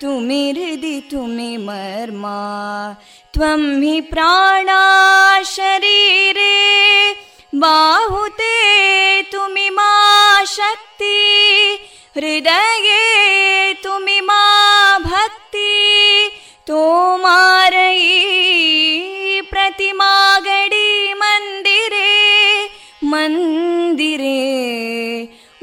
तुमि हृदि तुमि मर्मा त्वं हि प्राणा शरीरे बाहुते तुमि मा शक्ति हृदये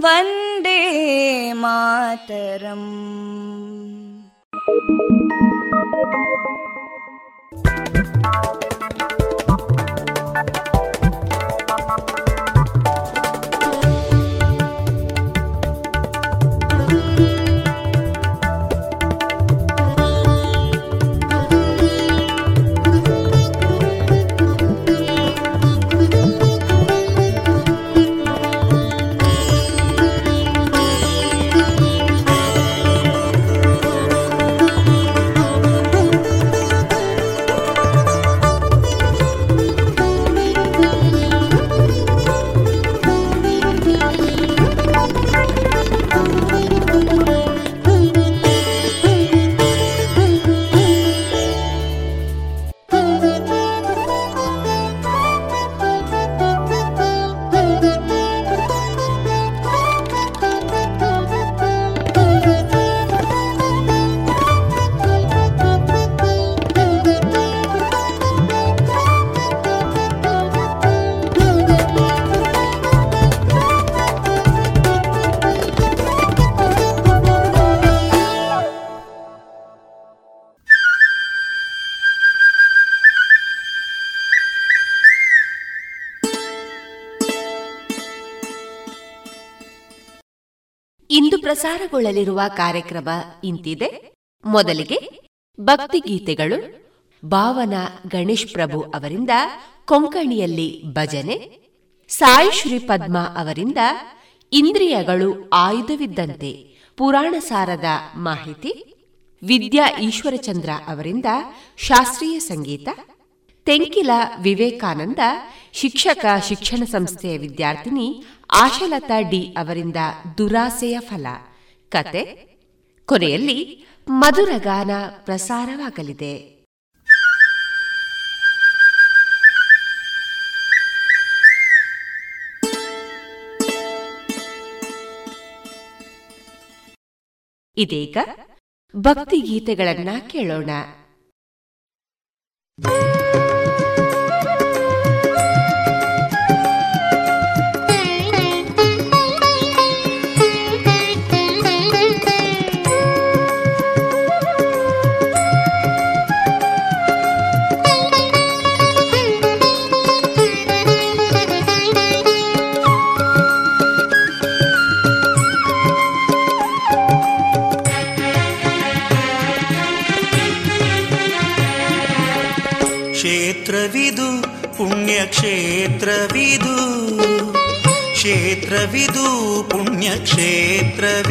वन्दे ವಂದೇ ಪ್ರಸಾರಗೊಳ್ಳಲಿರುವ ಕಾರ್ಯಕ್ರಮ ಇಂತಿದೆ. ಮೊದಲಿಗೆ ಭಕ್ತಿ ಗೀತೆಗಳು ಭಾವನ ಗಣೇಶ್ ಪ್ರಭು ಅವರಿಂದ ಕೊಂಕಣಿಯಲ್ಲಿ ಭಜನೆ, ಸಾಯಿ ಶ್ರೀ ಪದ್ಮ ಅವರಿಂದ ಇಂದ್ರಿಯಗಳು ಆಯುಧವಿದ್ದಂತೆ ಪುರಾಣ ಸಾರದ ಮಾಹಿತಿ, ವಿದ್ಯಾ ಈಶ್ವರಚಂದ್ರ ಅವರಿಂದ ಶಾಸ್ತ್ರೀಯ ಸಂಗೀತ, ತೆಂಕಿಲ ವಿವೇಕಾನಂದ ಶಿಕ್ಷಕ ಶಿಕ್ಷಣ ಸಂಸ್ಥೆಯ ವಿದ್ಯಾರ್ಥಿನಿ ಆಶಲತಾ ಡಿ ಅವರಿಂದ ದುರಾಸೆಯ ಫಲ. ಕತೆ. ಕೊನೆಯಲ್ಲಿ ಮಧುರಗಾನ ಪ್ರಸಾರವಾಗಲಿದೆ. ಇದೀಗ ಭಕ್ತಿ ಗೀತೆಗಳನ್ನ ಕೇಳೋಣ. atrevido.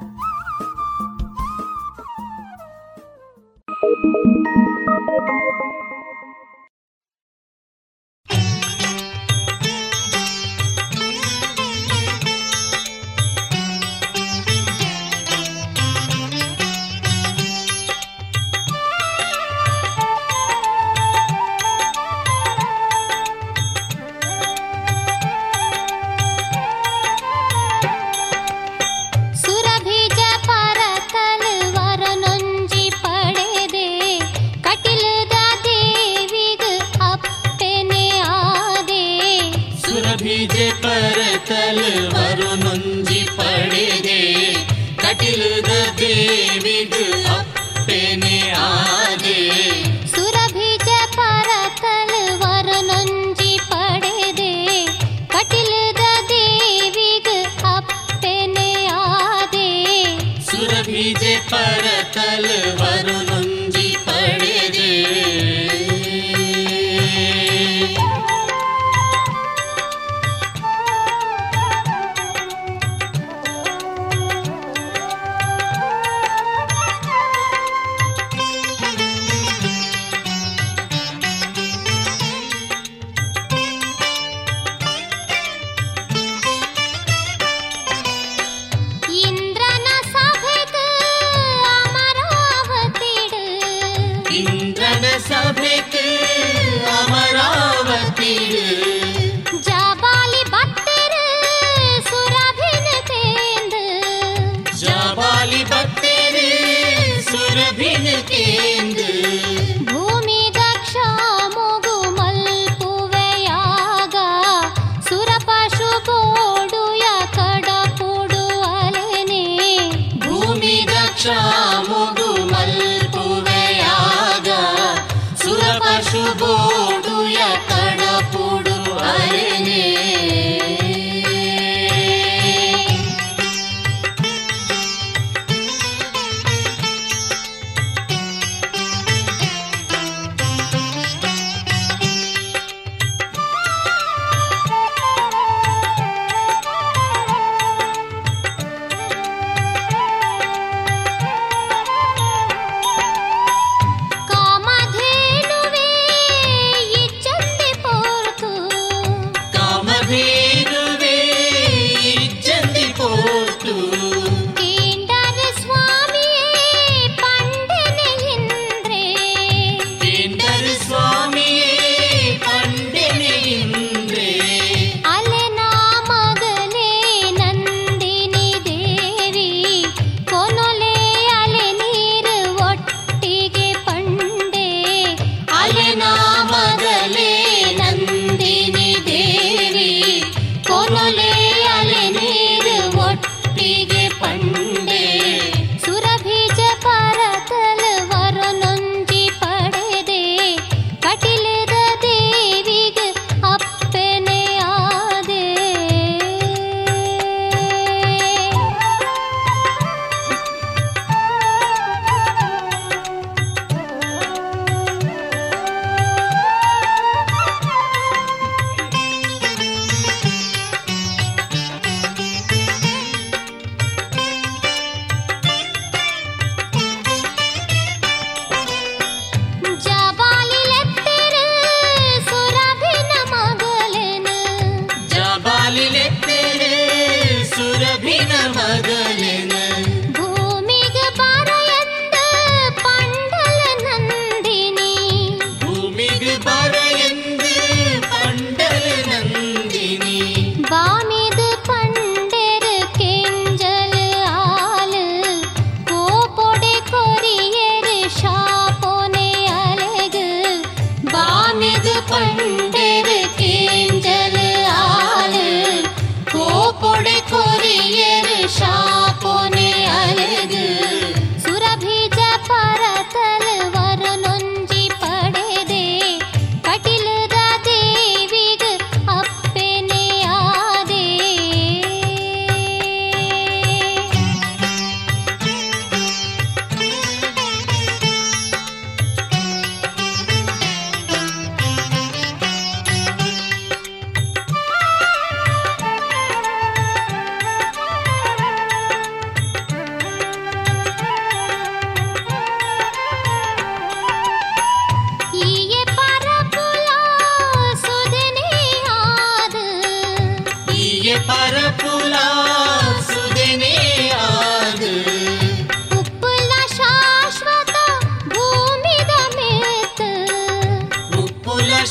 भी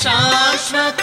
शाश्वत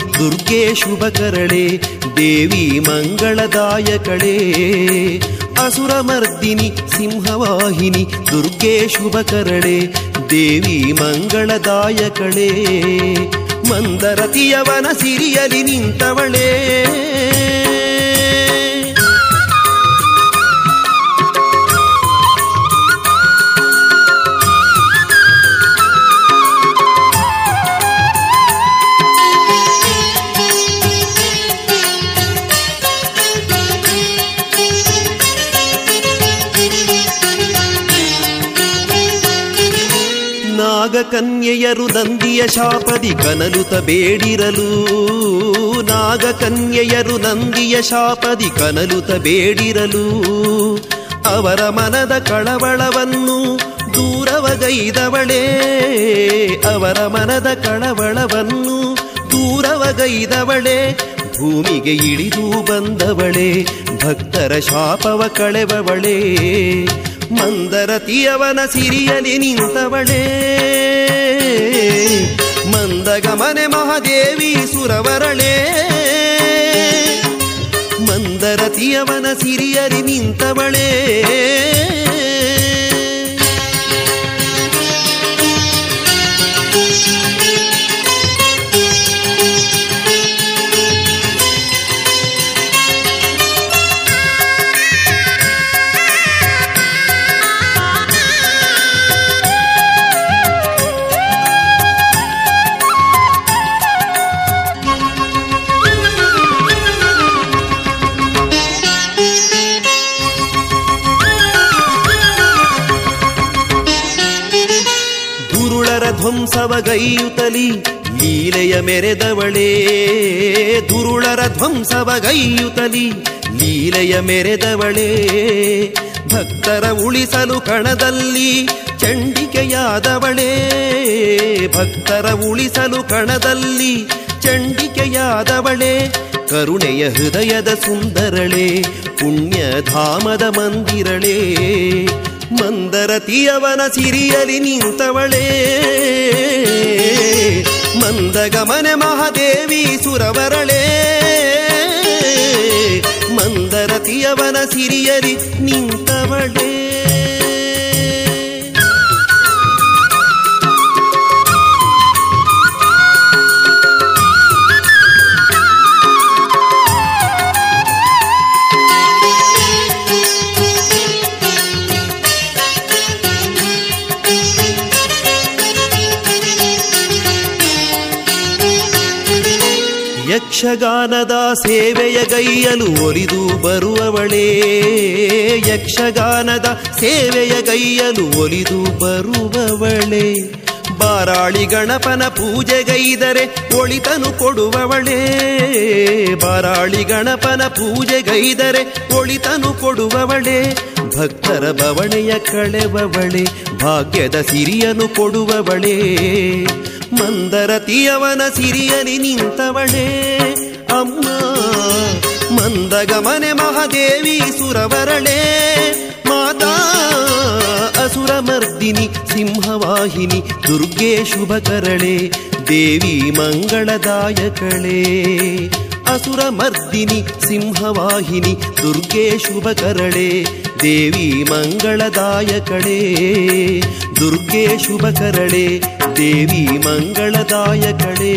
ದುರ್ಗೆ ಶುಭಕರಳೆ ದೇವಿ ಮಂಗಳದಾಯಕಳೆ. ಅಸುರಮರ್ದಿನಿ ಸಿಂಹವಾಹಿನಿ ದುರ್ಗೆ ಶುಭಕರಳೆ ದೇವಿ ಮಂಗಳದಾಯಕಳೆ. ಮಂದರತಿಯವನ ಸಿರಿಯಲಿ ನಿಂತವಳೇ. ನಾಗಕನ್ಯೆಯರು ನಂದಿಯ ಶಾಪದಿ ಕನಲುತ ಬೇಡಿರಲು. ನಾಗಕನ್ಯೆಯರು ನಂದಿಯ ಶಾಪದಿ ಕನಲುತ ಬೇಡಿರಲು. ಅವರ ಮನದ ಕಳವಳವನ್ನು ದೂರವಗೈದವಳೇ. ಅವರ ಮನದ ಕಳವಳವನ್ನು ದೂರವಗೈದವಳೇ. ಭೂಮಿಗೆ ಇಳಿದು ಬಂದವಳೇ, ಭಕ್ತರ ಶಾಪವ ಕಳೆವವಳೇ. ಮಂದರತಿಯವನ ಸಿರಿಯಲಿ ನಿಂತವಳೇ. ಮಂದಗಮನೆ ಮಹಾದೇವಿ ಸುರವರಳೇ. ಮಂದರತಿಯವನ ಸಿರಿಯಲಿ ನಿಂತವಳೇ. ಧ್ವಂಸವಗೈಯುತ್ತಲಿ ಲೀಲೆಯ ಮೆರೆದವಳೇ, ದುರುಳರ ಧ್ವಂಸವಗೈಯುತ್ತಲಿ ಲೀಲೆಯ ಮೆರೆದವಳೇ, ಭಕ್ತರ ಉಳಿಸಲು ಕಣದಲ್ಲಿ ಚಂಡಿಕೆಯಾದವಳೇ, ಭಕ್ತರ ಉಳಿಸಲು ಕಣದಲ್ಲಿ ಚಂಡಿಕೆಯಾದವಳೇ, ಕರುಣೆಯ ಹೃದಯದ ಸುಂದರಳೆ, ಪುಣ್ಯಧಾಮದ ಮಂದಿರಳೇ ಮಂದರತಿಯವನ ಸಿರಿಯಲಿ ನಿಂತವಳೇ. ಮಂದಗಮನೆ ಮಹಾದೇವಿ ಸುರವರಳೇ. ಮಂದರತಿಯವನ ಸಿರಿಯಲಿ ನಿಂತವಳೇ. ಯಕ್ಷಗಾನದ ಸೇವೆಯ ಗೈಯಲು ಒಲಿದು ಬರುವವಳೇ. ಯಕ್ಷಗಾನದ ಸೇವೆಯ ಗೈಯಲು ಒಲಿದು ಬರುವವಳೇ. ಬಾರಾಳಿ ಗಣಪನ ಪೂಜೆಗೈದರೆ ಒಳಿತನು ಕೊಡುವವಳೇ. ಬಾರಾಳಿ ಗಣಪನ ಪೂಜೆಗೈದರೆ ಒಳಿತನು ಕೊಡುವವಳೇ. ಭಕ್ತರ ಬವಣೆಯ ಕಳೆವವಳೆ, ಭಾಗ್ಯದ ಸಿರಿಯನು ಕೊಡುವವಳೇ. ಮಂದರತಿಯವನ ಸಿರಿಯನಿ ನಿಂತವಳೇ. ಅಮ್ಮ, ಮಂದಗಮನೆ ಮಹಾದೇವಿ ಸುರವರಳೆ. ಮಾತಾ ಅಸುರಮರ್ದಿನಿ ಸಿಂಹವಾಹಿನಿ, ದುರ್ಗೆ ಶುಭಕರಳೆ ದೇವಿ ಮಂಗಳದಾಯಕಳೇ. ಅಸುರಮರ್ದಿನಿ, ಸಿಂಹವಾಹಿನಿ, ದುರ್ಗೆ ಶುಭಕರಳೆ ದೇವಿ ಮಂಗಳದಾಯಕಳೇ. ದುರ್ಗೆ ಶುಭಕರಳೆ ದೇವಿ ಮಂಗಳದಾಯಕಳೇ.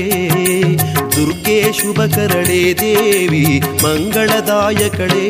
ದುರ್ಗೆ ಶುಭಕರಳೆ ದೇವಿ ಮಂಗಳದಾಯಕಳೇ.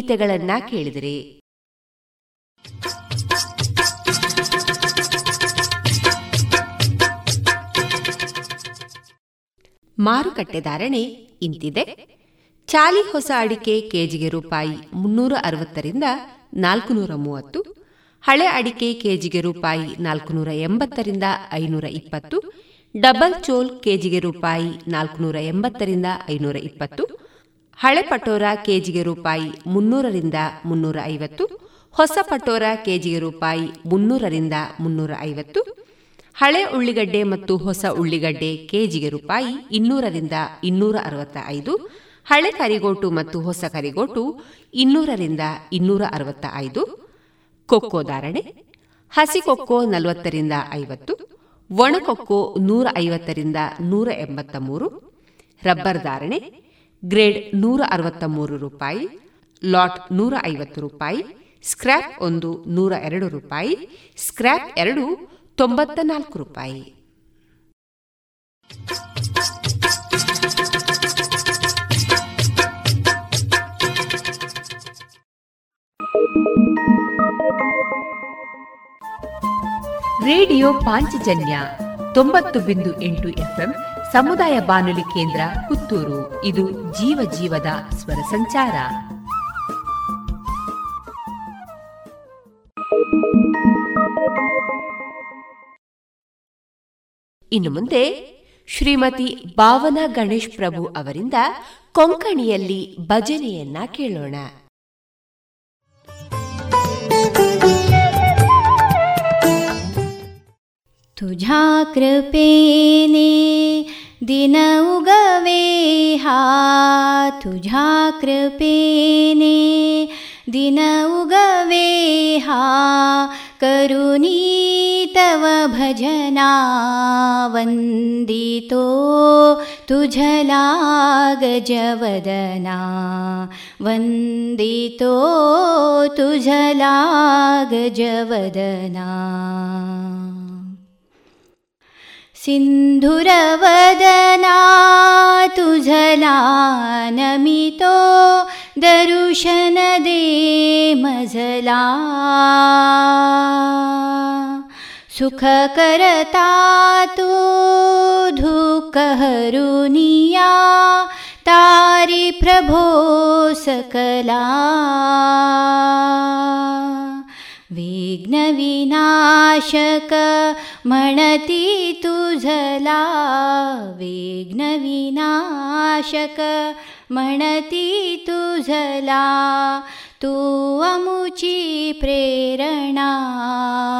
ಗೀತೆಗಳನ್ನ ಕೇಳಿದಿರಿ. ಮಾರುಕಟ್ಟೆ ಧಾರಣೆ ಇಂತಿದೆ. ಚಾಲಿ ಹೊಸ ಅಡಿಕೆ ಕೆಜಿಗೆ ರೂಪಾಯಿ ಮುನ್ನೂರ ಅರವತ್ತರಿಂದ ನಾಲ್ಕುನೂರ ಮೂವತ್ತು, ಹಳೆ ಅಡಿಕೆ ಕೆಜಿಗೆ ರೂಪಾಯಿ ನಾಲ್ಕುನೂರ ಎಂಬತ್ತರಿಂದ ಐನೂರ ಇಪ್ಪತ್ತು, ಡಬಲ್ ಚೋಲ್ ಕೆಜಿಗೆ ರೂಪಾಯಿ ನಾಲ್ಕುನೂರ ಎಂಬತ್ತರಿಂದ ಐನೂರ ಇಪ್ಪತ್ತು ಹಳೆ ಪಟೋರ ಕೆಜಿಗೆ ರೂಪಾಯಿ ಮುನ್ನೂರರಿಂದ ಮುನ್ನೂರ ಐವತ್ತು ಹೊಸ ಪಟೋರ ಕೆಜಿಗೆ ರೂಪಾಯಿ ಮುನ್ನೂರರಿಂದ ಮುನ್ನೂರ ಐವತ್ತು ಹಳೆ ಉಳ್ಳಿಗಡ್ಡೆ ಮತ್ತು ಹೊಸ ಉಳ್ಳಿಗಡ್ಡೆ ಕೆಜಿಗೆ ರೂಪಾಯಿ ಇನ್ನೂರರಿಂದ ಇನ್ನೂರ ಅರವತ್ತ ಐದು ಹಳೆ ಕರಿಗೋಟು ಮತ್ತು ಹೊಸ ಕರಿಗೋಟು ಇನ್ನೂರರಿಂದ ಇನ್ನೂರ ಅರವತ್ತ ಐದು ಕೊಕ್ಕೋ ಧಾರಣೆ, ಹಸಿ ಕೊಕ್ಕೋ ನಲವತ್ತರಿಂದ ಐವತ್ತು ಒಣಕೊಕ್ಕೋ ನೂರ ಐವತ್ತರಿಂದ ನೂರ ಎಂಬತ್ತ ಮೂರು ರಬ್ಬರ್ ಧಾರಣೆ ಗ್ರೇಡ್ ನೂರ ಅರವತ್ತ ಮೂರು ರೂಪಾಯಿ, ಲಾಟ್ ನೂರ ಐವತ್ತು ರೂಪಾಯಿ, ಸ್ಕ್ರ್ಯಾಪ್ ಒಂದು ನೂರ ಎರಡು ರೂಪಾಯಿ, ಸ್ಕ್ರ್ಯಾಪ್ ಎರಡು ತೊಂಬತ್ತ ನಾಲ್ಕು ರೂಪಾಯಿ. ರೇಡಿಯೋ ಪಾಂಚಜನ್ಯ ತೊಂಬತ್ತು ಬಿಂದು ಎಂಟು ಎಫ್ಎಂ ಸಮುದಾಯ ಬಾನುಲಿ ಕೇಂದ್ರ ಪುತ್ತೂರು. ಇದು ಜೀವ ಜೀವದ ಸ್ವರ ಸಂಚಾರ. ಇನ್ನು ಮುಂದೆ ಶ್ರೀಮತಿ ಭಾವನಾ ಗಣೇಶ್ ಪ್ರಭು ಅವರಿಂದ ಕೊಂಕಣಿಯಲ್ಲಿ ಭಜನೆಯನ್ನ ಕೇಳೋಣ. तुझ्या कृपेने दिन उगवे हा तुझ्या कृपेने दिन उगवे हा करुणी तव भजना वन्दितो तुझला गजवदना वन्दितो तुझला गजवदना सिन्धुरवदना तुझला नमितो दरुशन दे मजला सुख करता तू धुकहरुनिया तारी प्रभो सकला विघ्नविनाशक म्हणती तुझला विघ्नविनाशक म्हणती तुझला तू अमुची प्रेरणा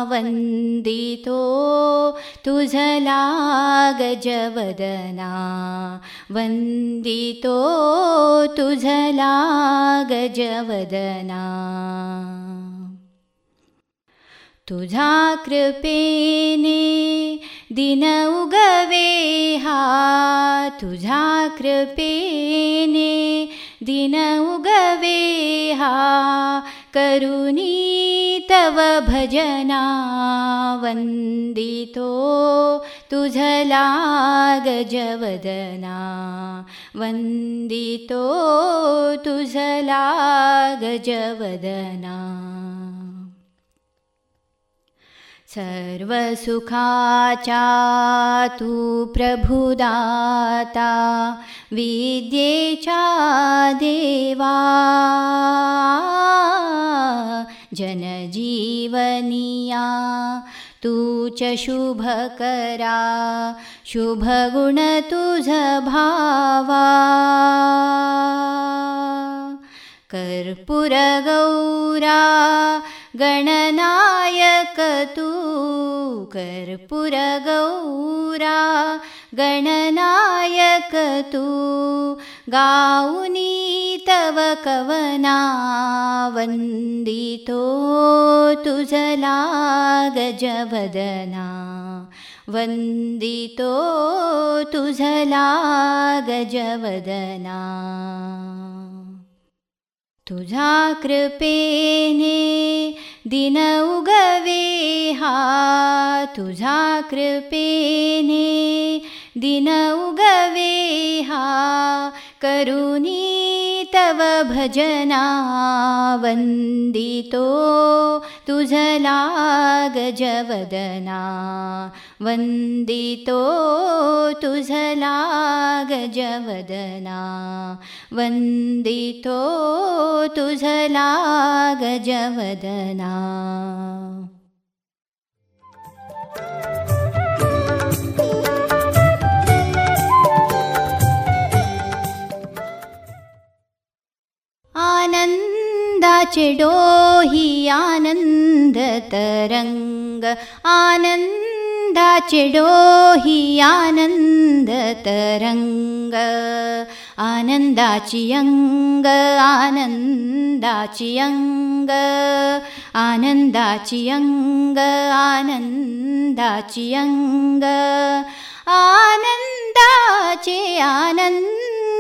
वन्दितो तुझला गजवदना वन्दितो तुझला गजवदना तुझा कृपेने दिन उगवे हा तुझा कृपेने दिन उगवे हा करुणी तव भजना वन्दितो तुझला गजवदना वन्दितो तुझला गजवदना सर्वसुखाचातु प्रभुदाता विद्ये च देवा जनजीवनीया तु च शुभकरा शुभगुणतुझभावा कर्पूरगौरा गणनायक तू कर्पूरगौरा गणनायक तू गाऊनी तव कवना वन्दितो तुझला गजवदना वन्दितो तुझला गजवदना तुझा कृपेने दिन उगवे हा तुझा कृपेने दिन उगवे हा करुणी तव भजना वन्दितो तुझलागजवदना। वन्दितो तुझलागजवदना। तु जलागजवदना आनन्द चेडो हि आनन्दतरङ्ग तरङ्ग। आनन्देडो हि आनन्द तरङ्ग। आनन्द आनन्द आनन्दाचि अङ्ग आनन्दाचि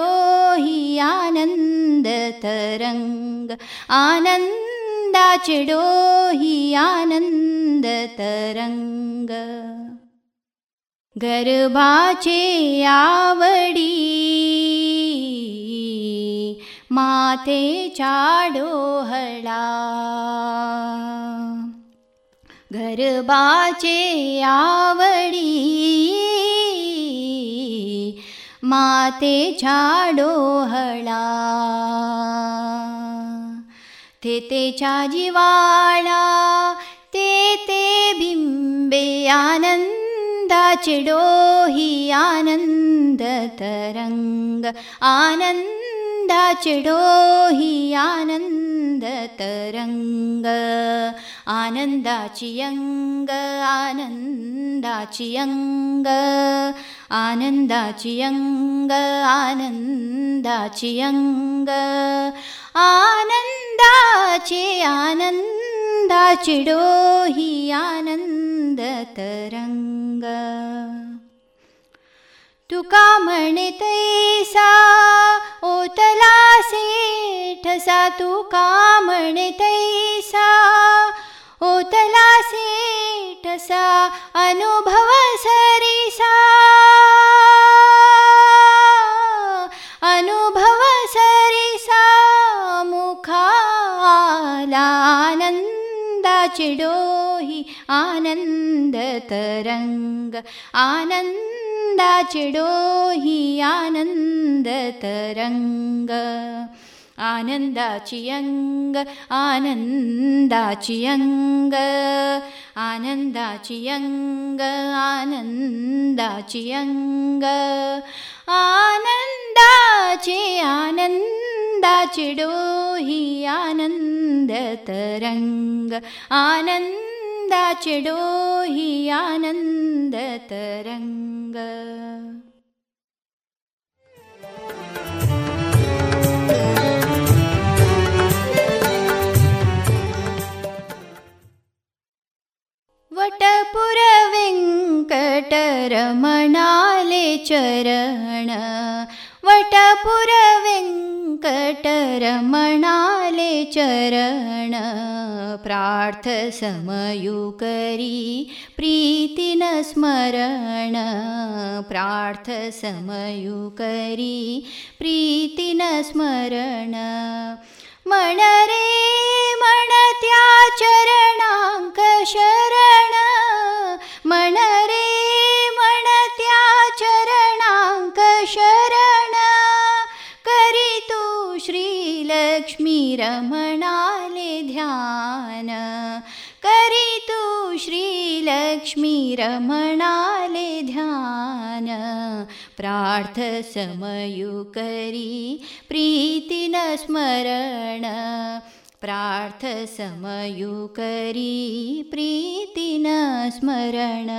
ो हि आनन्दरङ्गनन्दा आनन्दाचिडो हि आनन्दरङ्गरबे आवडी माथे चाडोहला गर्भाचे आवडी माते छाडोह ते ते चाजिवाणा ते ते बिम्बे आनन्दा चिडो हि आनन्दतरङ्ग आनन्द आनंदाचे डोही आनंद तरंग आनंदाची अंग आनंदाची अंग आनंदाची अंग आनंदाची मै सा ओतला सीटका ओतला सीटसा अनुभव सरी सा अनुभव सरी चिडो। आनन्द तरङ्ग आनन्दाची अङ्ग आनन्दाची अङ्ग आनन्दाची अङ्ग आनन्दाची अङ्ग आनन्दाचे आनन्दाचे डोही आनन्द तरङ्ग आनन्दाचे डोही आनन्द तरङ्ग वटपुरवेङ्कटरमणाले चरण वटपुरवेङ्कटरमणाले चरण प्रार्थसमयुकरी प्रीतिन स्मरण प्रार्थसमयुकरी प्रीतिन स्मरण मणरे मणत्या चरणाङ्क शरण मणरे मणत्या चरणाङ्क शरण श्रीलक्ष्मी रमणाले ध्यान करितु श्रीलक्ष्मी रमणाले ध्यान प्रार्थसमयुकरी प्रीतिन स्मरण प्रार्थसमयुकरी प्रीतिन स्मरण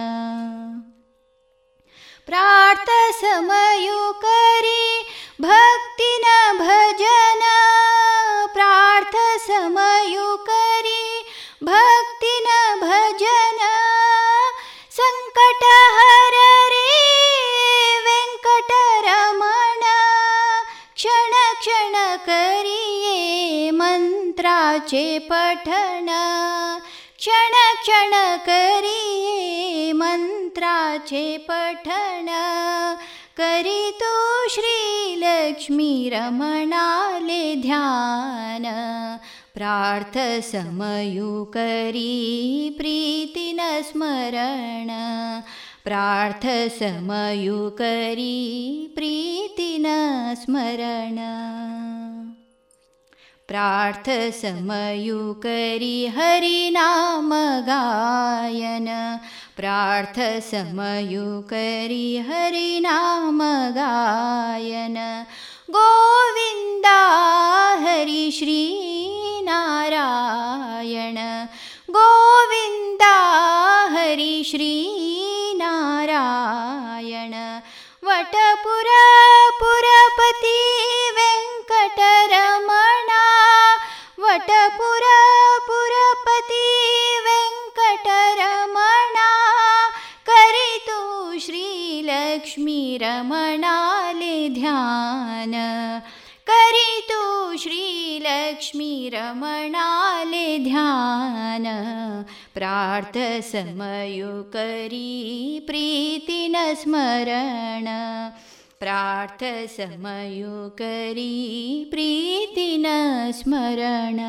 प्रार्थसमयुकरी भक्तिन भजन प्रार्थसमयुकरी भक्तिन भजन सङ्कटहर रे वेङ्कटरमण। क्षण क्षण करिये मन्त्राचे पठण क्षण क्षण करिये मन्त्राचे पठण करितु श्रीलक्ष्मी रमणाले ध्यान प्रार्थसमयुकरी प्रीतिन स्मरण। प्रार्थसमयुकरी प्रीतिन स्मरण। प्रार्थसमयुकरी हरिनाम गायन प्रार्थसमयुकरी हरिनाम गायन गोविन्दा हरि श्रीनारायण गोविन्दा हरि श्रीनारायण वटपुर पुरपति वेङ्कटरमणा वटपुर पुरपति वेङ्कटरमणा रमणाले ध्यान करितु श्रीलक्ष्मीरमणाले ध्यान। प्रार्थसमयो करी प्रीतिन स्मरण। प्रार्थसमयो करी प्रीतिन स्मरण।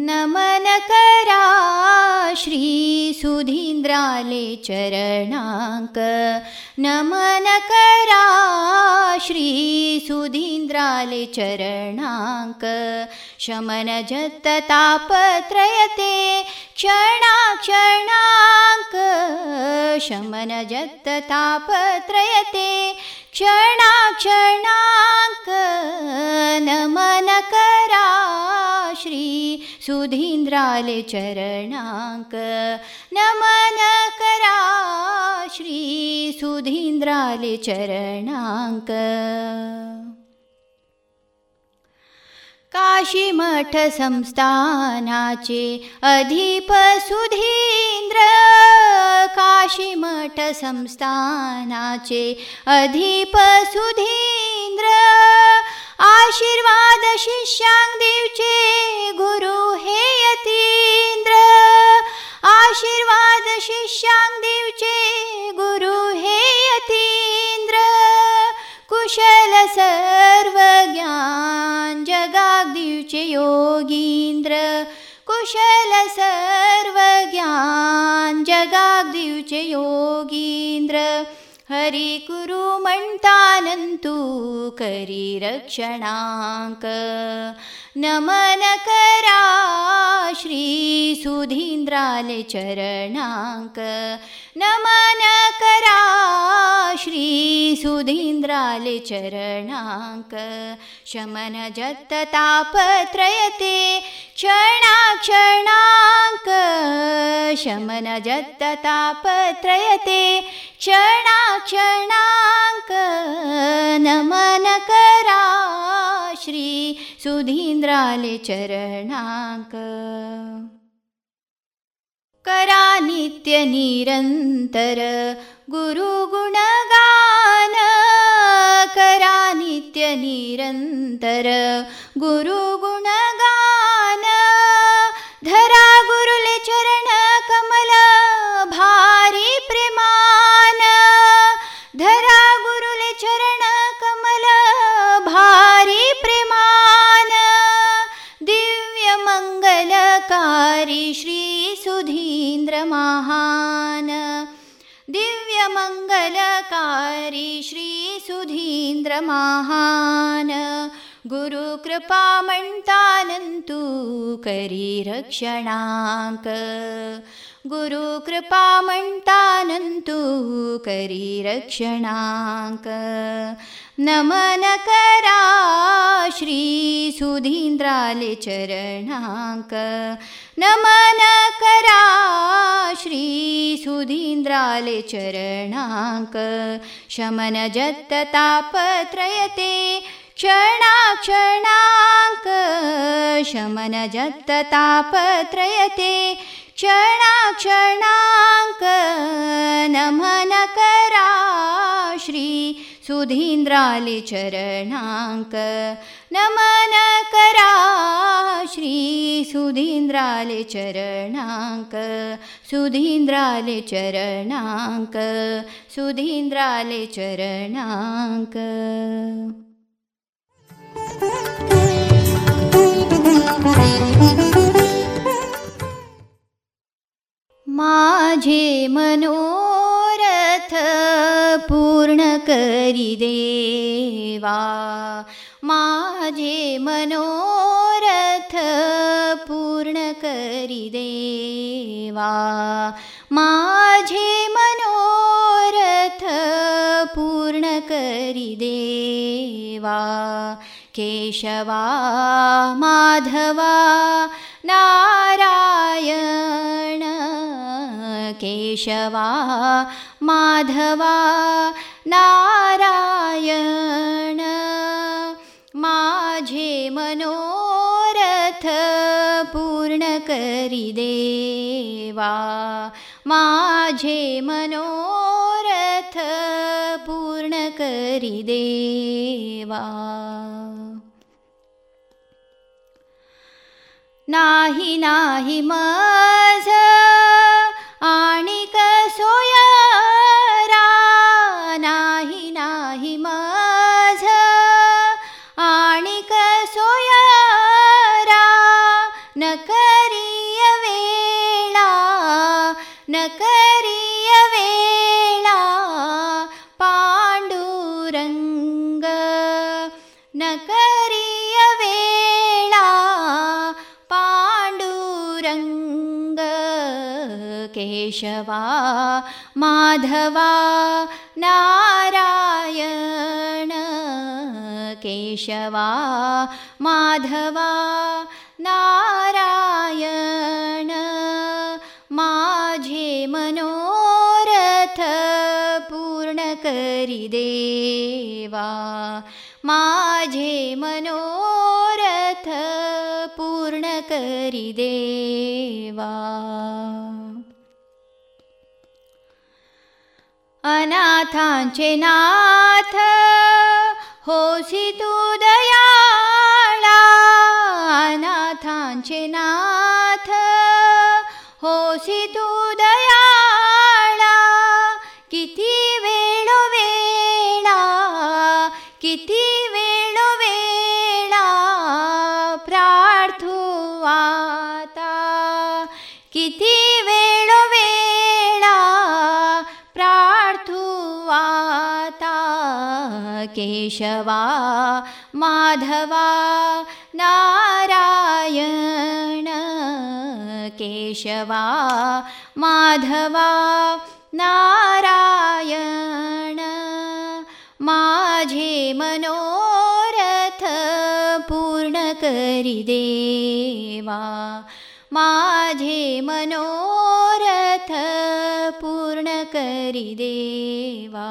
नमनकरा श्रीसुधीन्द्राले चरणाङ्क। नमनकरा श्रीसुधीन्द्राले चरणाङ्क। शमनजत्ततापत्रयते क्षणाक्षणाङ्क। शमनजत्ततापत्रयते क्षणाक्षणां श्री सुधीन्द्राले चरणाङ्क नमनकरा श्री सुधीन्द्राले चरणाङ्क काशीमठ संस्थानाचे अधिप सुधींद्र काशीमठ संस्थानाचे अधिप सुधींद्र आशीर्वाद शिष्यांग देवचे गुरु हे यतींद्र आशीर्वाद शिष्यांग दिवचे गुरु हे यतींद्र कुशल सर्वज्ञान जगागी योगीन्द्र कुशल सर्वज्ञान जगागिव योगीन्द्र हरि कुरुमण्तानन्तु करि रक्षणाङ्क। नमनकरा श्रीसुधीन्द्रालचरणाङ्क नमनकरा श्री सुधीन्द्राल चरणाङ्क शमनजत्ततापत्रयते क्षणाक्षणाङ्क क्षणाक्षणाक शमन नमनकरा श्री सुधीन्द्राल चरणाङ्क। करा नित्य निरंतर गुरुगुणगान करा नित्य निरंतर गुरुगुणगान धरा हरि श्रीसुधीन्द्र महान्। गुरुकृपा मण्डा करि रक्षणाङ्क। गुरुकृपा करि रक्षणाङ्क। नमन करा श्री सुधींद्राले चरणांक नमन करा श्री सुधींद्राले क्षणाक्षणाक नमनकराी सुधीन्द्रल चरणाक नमनकरा श्री सुधीन्द्रालिचरणाङ्क सुधीन्द्रालिचरणाङ्क सुधीन्द्रालिचरणाङ्क Thank you. माझे मनोरथ पूर्ण करी देवा. माझे मनोरथ पूर्ण करी देवा. माझे मनोरथ पूर्ण करी देवा. केशवा माधवा नारायण केशवा माधवा नारायण माझे मनोरथ पूर्ण करी देवा माझे मनोरथ पूर्ण करी देवा नाही नाही माझ केशवा माधवा नारायण केशवा माधवा नारायण माझे मनोरथ पूर्ण करी देवा. माझे मनोरथ पूर्ण करी देवा अनाथांचे नाथ तू केशवा माधवा नारायण केशवा माधवा नारायण माझे मनोरथ पूर्ण करी देवा माझे मनोरथ पूर्ण करी देवा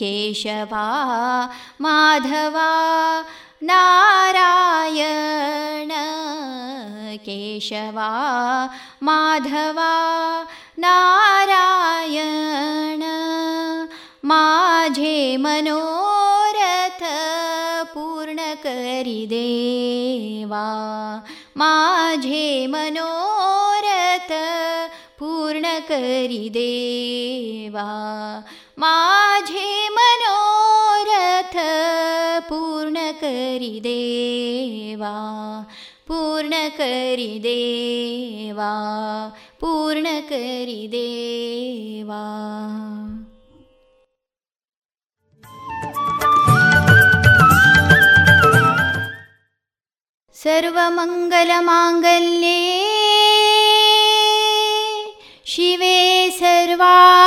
केशवा माधवा नारायण केशवा माधवा नारायण माझे मनोरथ पूर्ण करी देवा माझे मनोरथ पूर्ण करी देवा माझे मनोरथ पूर्ण करी देवा पूर्ण करी देवा पूर्ण करी देवा सर्वमङ्गलमाङ्गल्ये शिवे सर्वार्थसाधिके।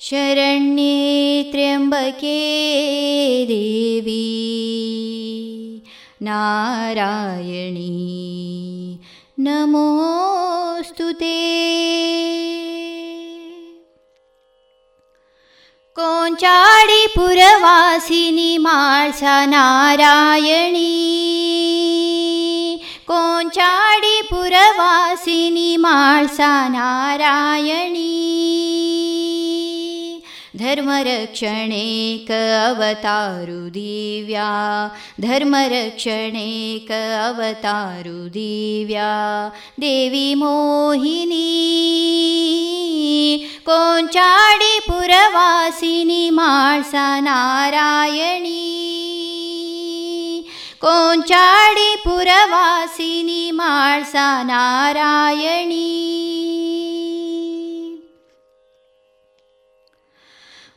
शरण्ये त्र्यम्बके देवी। नारायणी नमोऽस्तु ते। कोञ्चाडि पुरवासिनि माळ्सा नारायणी कोञ्चाडि पुरवासिनि माळ्सा नारायणी धर्मरक्षणेक अवतारु दिव्या धर्मरक्षणेक अवतारु दिव्या देवी मोहिनी कोञ्चाडि पुरवासिनि माळ्सा नारायणी कोञ्चाडि पुरवासिनि माळ्सा नारायणी.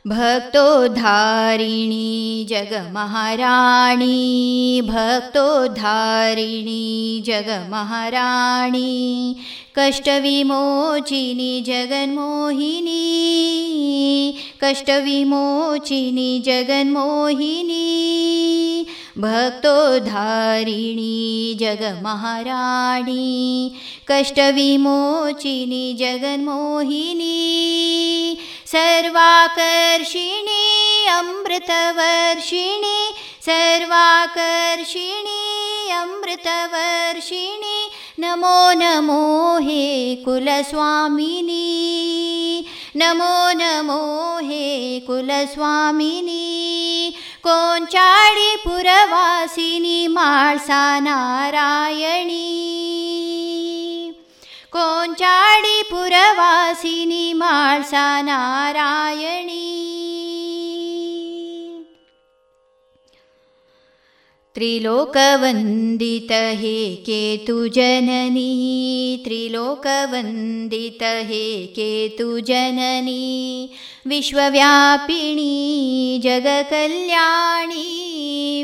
भक्तोद्धारिणी जगमहाराणी भक्तोद्धारिणी जगमहाराणी कष्टविमोचिनी जगन्मोहिनी कष्टविमोचिनी जगन्मोहिनी भक्तोद्धारिणी जगमहाराणी कष्टविमोचिनी जगन्मोहिनी सर्वाकर्षिणी अमृतवर्षिणी सर्वाकर्षिणी अमृतवर्षिणी नमो नमो हे कुलस्वामिनी। नमो नमो हे कुलस्वामिनी। कोञ्चाडि पुरवासिनी माळ्सा नारायणी। कोञ्चाडि पुरवासिनी माळ्सा नारायणी त्रिलोकवन्दितूजननी त्रिलोकवन्दित केतु केतुजननी। विश्वव्यापिणी जगकल्याणी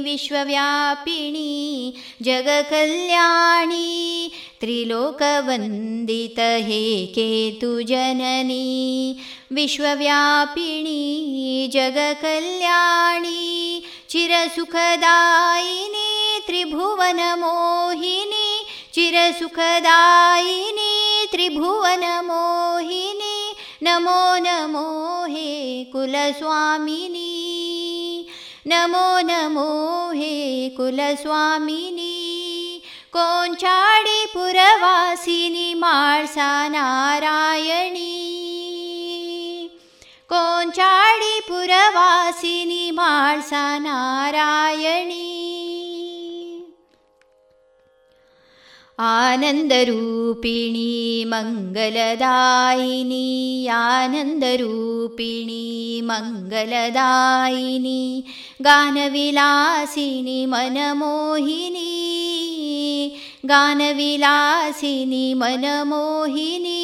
विश्वव्यापिणी जगकल्याणी त्रिलोकवन्दित हे केतुजननी विश्वव्यापिणी जगकल्याणी चिरसुखदायिनी त्रिभुवनमोहिनी चिरसुखदायिनी त्रिभुवनमोहिनी नमो नमो हे कुलस्वामिनी नमो नमो हे कुलस्वामिनी कोञ्चाडी पुरवासिनी माळसा नारायणी कोञ्चाडी पुरवासिनी माळसा नारायणी आनन्दरूपिणी मङ्गलदायिनी आनन्दरूपिणी मङ्गलदायिनी गानविलासिनी मनमोहिनी गानविलासिनी मनमोहिनी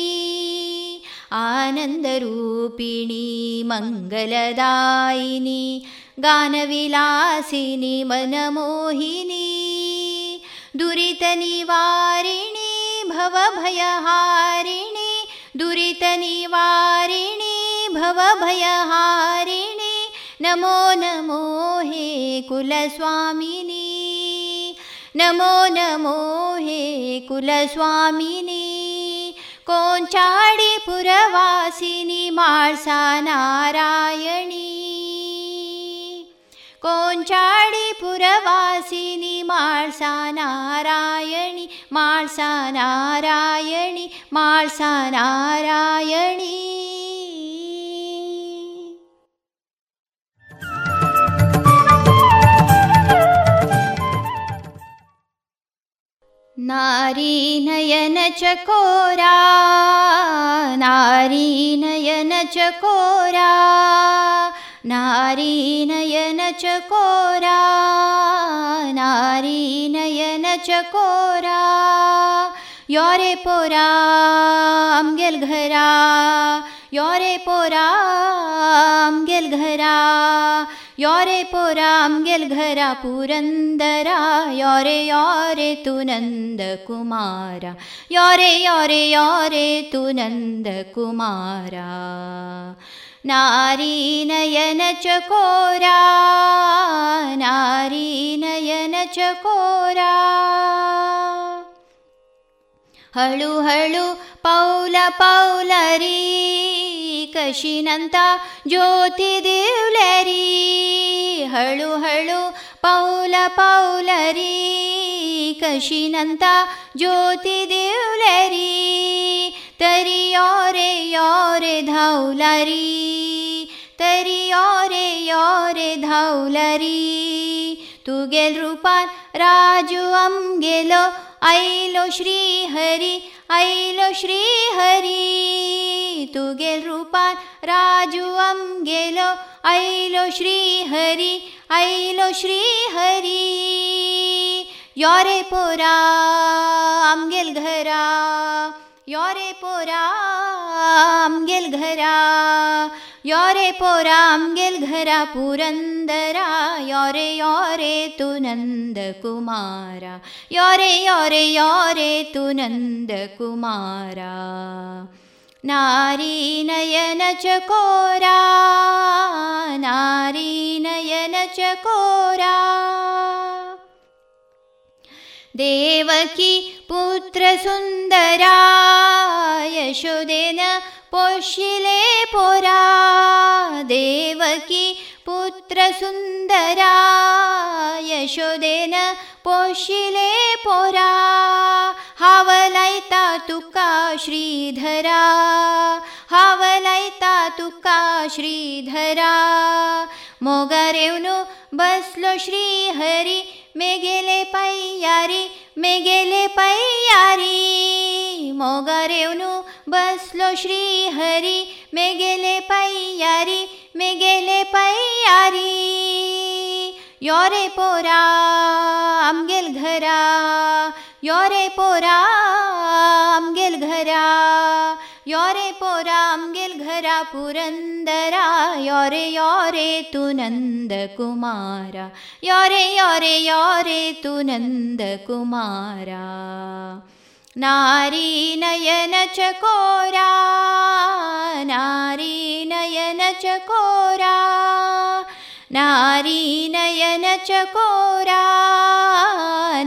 आनन्दरूपिणी मङ्गलदायिनी गानविलासिनी मनमोहिनी दुरितनिवारिणी भवभयहारिणी दुरितनिवारिणी भवभयहारिणी नमो नमो हे कुलस्वामिनी नमो नमो हे कुलस्वामिनी कोञ्चाडी पुरवासिनी माळसा नारायणी पुरवासिनी माळसा नारायणी माळसा नारायणी माळसा नारायणी नारी नयन चकोरा नारी नयन चकोरा नारी नयन चकोरा नारी नयन चकोरा योरे पोरा आमगेल घरा योरे पोरा आमगेल घरा योरे पोरा आमगेल घरा पुरंदरा योरे योरे तू नंद कुमारा योरे योरे योरे तू नंद नारीनयन च कोरा नारीनयन च कोरा ಹಳು ಹಳು ಪೌಲ ಪೌಲರಿ ಕಶಿನಂತ ಜ್ಯೋತಿ ದೇವ್ಲರಿ. ಹಳು ಹಳು ಪೌಲ ಪೌಲರಿ ಕಶಿನಂತ ಜ್ಯೋತಿ ದೇವ್ಲರಿ. ತರಿಯೋರೆ ಯೋರೆ ಯೋರೆ ಧೌಲರಿ. ತರಿ ಯೋರೆ ಯೋರೆ ಧೌಲರಿ. ತುಗೆಲ್ ರೂಪ ರಾಜು ಅಮ್ಗೆಲೋ ಐಲೋ ಶ್ರೀ ಹರಿ, ಐಲೋ ಶ್ರೀ ಹರಿ. ತುಗೆಲ್ ರೂಪಾನ್ ರಾಜು ಅಂ ಗೆಲೋ. ಐಲೋ ಶ್ರೀ ಹರಿ, ಐಲೋ ಶ್ರೀ ಹರಿ. ಯಾರೇ ಪೋರಾ ಅಂಗೆಲ್ ಘರಾ. श्री हरी योरे पोरा आमगेल घरा योरे पोरा आमगेल घरा योरे पोरा आमगेल घरा पुरंदरा योरे योरे तू नंद कुमारा योरे योरे योरे तू नंद कुमारा नारी नयन चकोरा नारी नयन चकोरा देवकी पुत्र सुन्दरा यशोदेन पोषिले पोरा देवकी पुत्र सुन्दरा यशोदेन पोषिले पोरा हावलायता तुका श्रीधरा हावलायता तुका श्रीधरा मोगारेवनु बसलो श्रीहरी मेगेले पैयारी मेगेले पैयारी मोगारेवनु बसलो श्रीहरी मेगेले पैयारी मेगेले पैयारी योरे पोरा आमगेल घरा योरे पोरा आमगेल घरा योरे पोरा आमगेल घरा पुरंदरा योरे योरे तू नंद कुमारा योरे योरे योरे तू नंद कुमारा नारी नयन चकोरा नारी नयन चकोरा नारी नयन चकोरा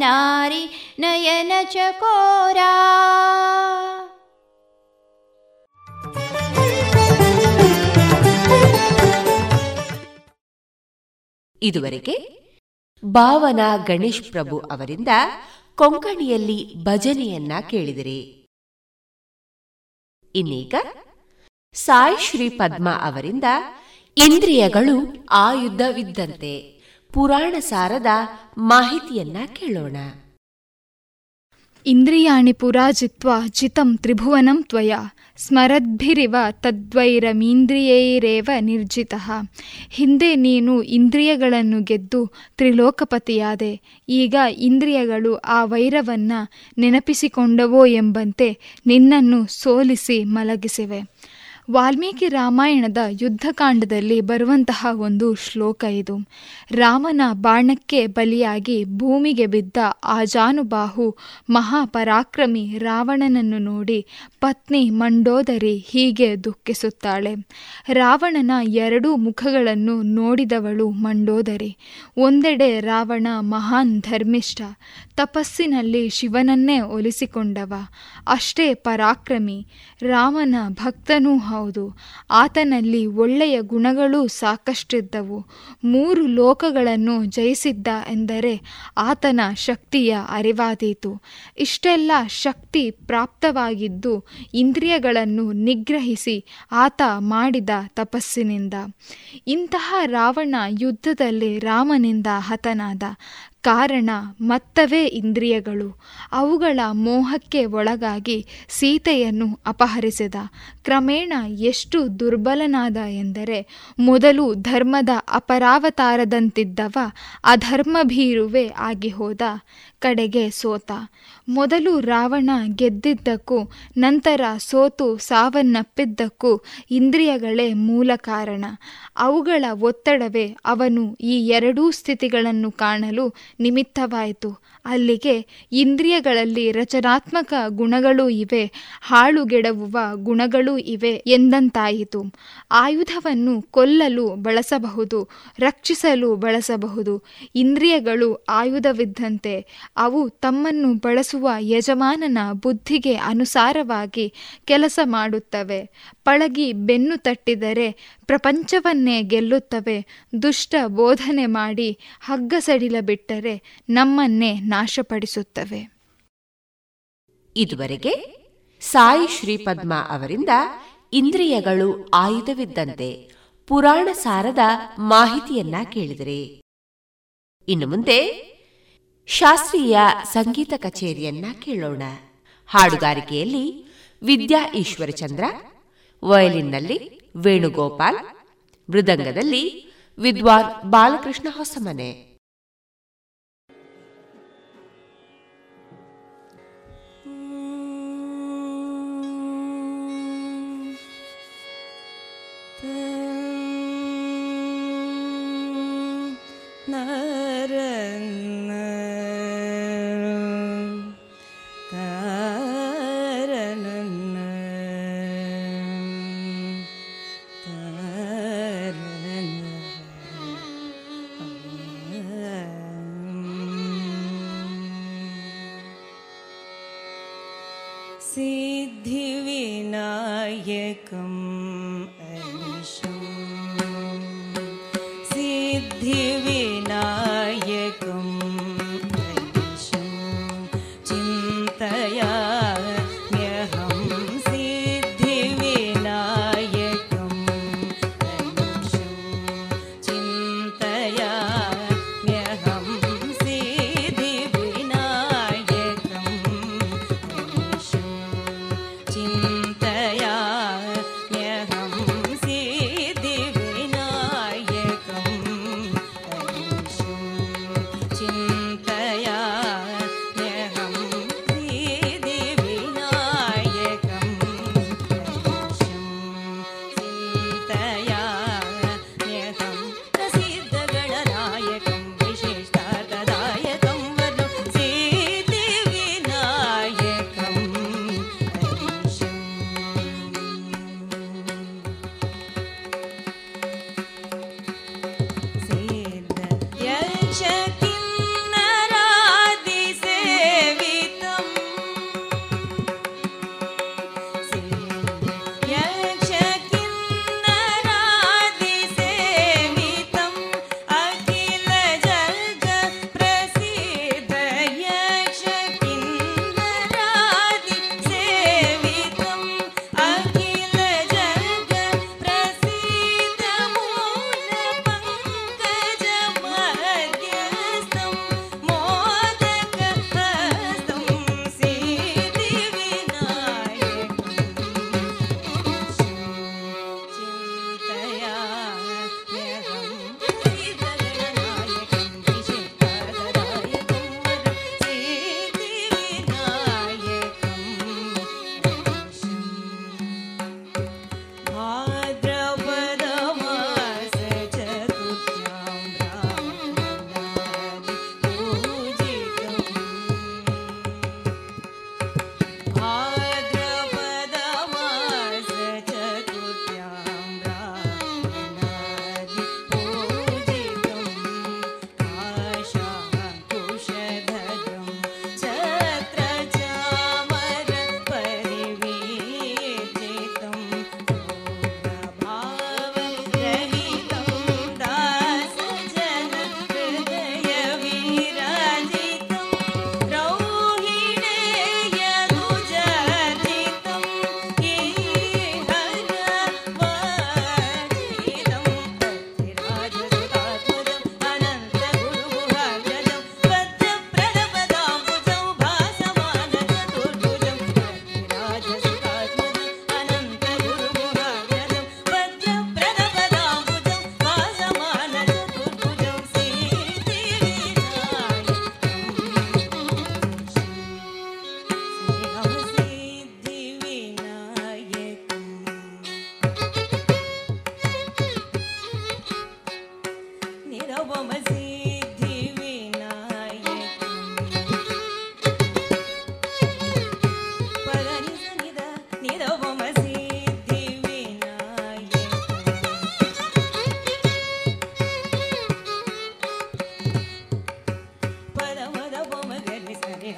नारी नयन चकोरा ಇದುವರೆಗೆ ಭಾವನಾ ಗಣೇಶ್ ಪ್ರಭು ಅವರಿಂದ ಕೊಂಕಣಿಯಲ್ಲಿ ಭಜನೆಯನ್ನ ಕೇಳಿದಿರಿ. ಇನ್ನೀಗ ಸಾಯಿ ಶ್ರೀ ಪದ್ಮ ಅವರಿಂದ ಇಂದ್ರಿಯಗಳು ಆಯುಧವಿದ್ದಂತೆ ಪುರಾಣ ಸಾರದ ಮಾಹಿತಿಯನ್ನ ಕೇಳೋಣ. ಇಂದ್ರಿಯಾಣಿ ಪುರಾಜಿತ್ವ ಜಿತಂ ತ್ರಿಭುವನಂ ತ್ವಯ. ಸ್ಮರದ್ಭಿರಿವ ತದ್ವೈರಮೀಂದ್ರಿಯೈರೇವ ನಿರ್ಜಿತ. ಹಿಂದೆ ನೀನು ಇಂದ್ರಿಯಗಳನ್ನು ಗೆದ್ದು ತ್ರಿಲೋಕಪತಿಯಾದೆ. ಈಗ ಇಂದ್ರಿಯಗಳು ಆ ವೈರವನ್ನು ನೆನಪಿಸಿಕೊಂಡವೋ ಎಂಬಂತೆ ನಿನ್ನನ್ನು ಸೋಲಿಸಿ ಮಲಗಿಸಿವೆ. ವಾಲ್ಮೀಕಿ ರಾಮಾಯಣದ ಯುದ್ಧಕಾಂಡದಲ್ಲಿ ಬರುವಂತಹ ಒಂದು ಶ್ಲೋಕ ಇದು. ರಾಮನ ಬಾಣಕ್ಕೆ ಬಲಿಯಾಗಿ ಭೂಮಿಗೆ ಬಿದ್ದ ಆ ಜಾನುಬಾಹು ಮಹಾಪರಾಕ್ರಮಿ ರಾವಣನನ್ನು ನೋಡಿ ಪತ್ನಿ ಮಂಡೋದರಿ ಹೀಗೆ ದುಃಖಿಸುತ್ತಾಳೆ. ರಾವಣನ ಎರಡೂ ಮುಖಗಳನ್ನು ನೋಡಿದವಳು ಮಂಡೋದರಿ. ಒಂದೆಡೆ ರಾವಣ ಮಹಾನ್ ಧರ್ಮಿಷ್ಠ, ತಪಸ್ಸಿನಲ್ಲಿ ಶಿವನನ್ನೇ ಒಲಿಸಿಕೊಂಡವ. ಅಷ್ಟೇ ಪರಾಕ್ರಮಿ, ರಾಮನ ಭಕ್ತನೂ ಹೌದು, ಆತನಲ್ಲಿ ಒಳ್ಳೆಯ ಗುಣಗಳೂ ಸಾಕಷ್ಟಿದ್ದವು. ಮೂರು ಲೋಕಗಳನ್ನು ಜಯಿಸಿದ್ದ ಎಂದರೆ ಆತನ ಶಕ್ತಿಯ ಅರಿವಾದೀತು. ಇಷ್ಟೆಲ್ಲ ಶಕ್ತಿ ಪ್ರಾಪ್ತವಾಗಿದ್ದು ಇಂದ್ರಿಯಗಳನ್ನು ನಿಗ್ರಹಿಸಿ ಆತ ಮಾಡಿದ ತಪಸ್ಸಿನಿಂದ. ಇಂತಹ ರಾವಣ ಯುದ್ಧದಲ್ಲಿ ರಾಮನಿಂದ ಹತನಾದ. ಕಾರಣ ಮತ್ತವೇ ಇಂದ್ರಿಯಗಳು. ಅವುಗಳ ಮೋಹಕ್ಕೆ ಒಳಗಾಗಿ ಸೀತೆಯನ್ನು ಅಪಹರಿಸಿದ. ಕ್ರಮೇಣ ಎಷ್ಟು ದುರ್ಬಲನಾದ ಎಂದರೆ, ಮೊದಲು ಧರ್ಮದ ಅಪರಾವತಾರದಂತಿದ್ದವ ಅಧರ್ಮಭೀರುವೆ ಆಗಿ ಹೋದ ಕಡೆಗೆ ಸೋತ. ಮೊದಲು ರಾವಣ ಗೆದ್ದಿದ್ದಕ್ಕೂ, ನಂತರ ಸೋತು ಸಾವನ್ನಪ್ಪಿದ್ದಕ್ಕೂ ಇಂದ್ರಿಯಗಳೇ ಮೂಲ ಕಾರಣ. ಅವುಗಳ ಒತ್ತಡವೇ ಅವನು ಈ ಎರಡೂ ಸ್ಥಿತಿಗಳನ್ನು ಕಾಣಲು ನಿಮಿತ್ತವಾಯಿತು. ಅಲ್ಲಿಗೆ ಇಂದ್ರಿಯಗಳಲ್ಲಿ ರಚನಾತ್ಮಕ ಗುಣಗಳೂ ಇವೆ, ಹಾಳುಗೆಡವುವ ಗುಣಗಳೂ ಇವೆ ಎಂದಂತಾಯಿತು. ಆಯುಧವನ್ನು ಕೊಲ್ಲಲು ಬಳಸಬಹುದು, ರಕ್ಷಿಸಲು ಬಳಸಬಹುದು. ಇಂದ್ರಿಯಗಳು ಆಯುಧವಿದ್ದಂತೆ ಅವು ತಮ್ಮನ್ನು ಬಳಸುವ ಯಜಮಾನನ ಬುದ್ಧಿಗೆ ಅನುಸಾರವಾಗಿ ಕೆಲಸ ಮಾಡುತ್ತವೆ. ಪಳಗಿ ಬೆನ್ನು ತಟ್ಟಿದರೆ ಪ್ರಪಂಚವನ್ನೇ ಗೆಲ್ಲುತ್ತವೆ. ದುಷ್ಟ ಬೋಧನೆ ಮಾಡಿ ಹಗ್ಗ ಸಡಿಲ ಬಿಟ್ಟರೆ ನಮ್ಮನ್ನೇ ನಾಶಪಡಿಸುತ್ತವೆ. ಇದುವರೆಗೆ ಸಾಯಿ ಶ್ರೀಪದ್ಮ ಅವರಿಂದ ಇಂದ್ರಿಯಗಳು ಆಯುಧವಿದ್ದಂತೆ ಪುರಾಣ ಸಾರದ ಮಾಹಿತಿಯನ್ನ ಕೇಳಿದರೆ. ಇನ್ನು ಮುಂದೆ ಶಾಸ್ತ್ರೀಯ ಸಂಗೀತ ಕಚೇರಿಯನ್ನ ಕೇಳೋಣ. ಹಾಡುಗಾರಿಕೆಯಲ್ಲಿ ವಿದ್ಯಾ ಈಶ್ವರಚಂದ್ರ, ವಯಲಿನ್ನಲ್ಲಿ ವೇಣುಗೋಪಾಲ್, ಮೃದಂಗದಲ್ಲಿ ವಿದ್ವಾನ್ ಬಾಲಕೃಷ್ಣ ಹೊಸಮನೆ. सिद्धिविनायकम्।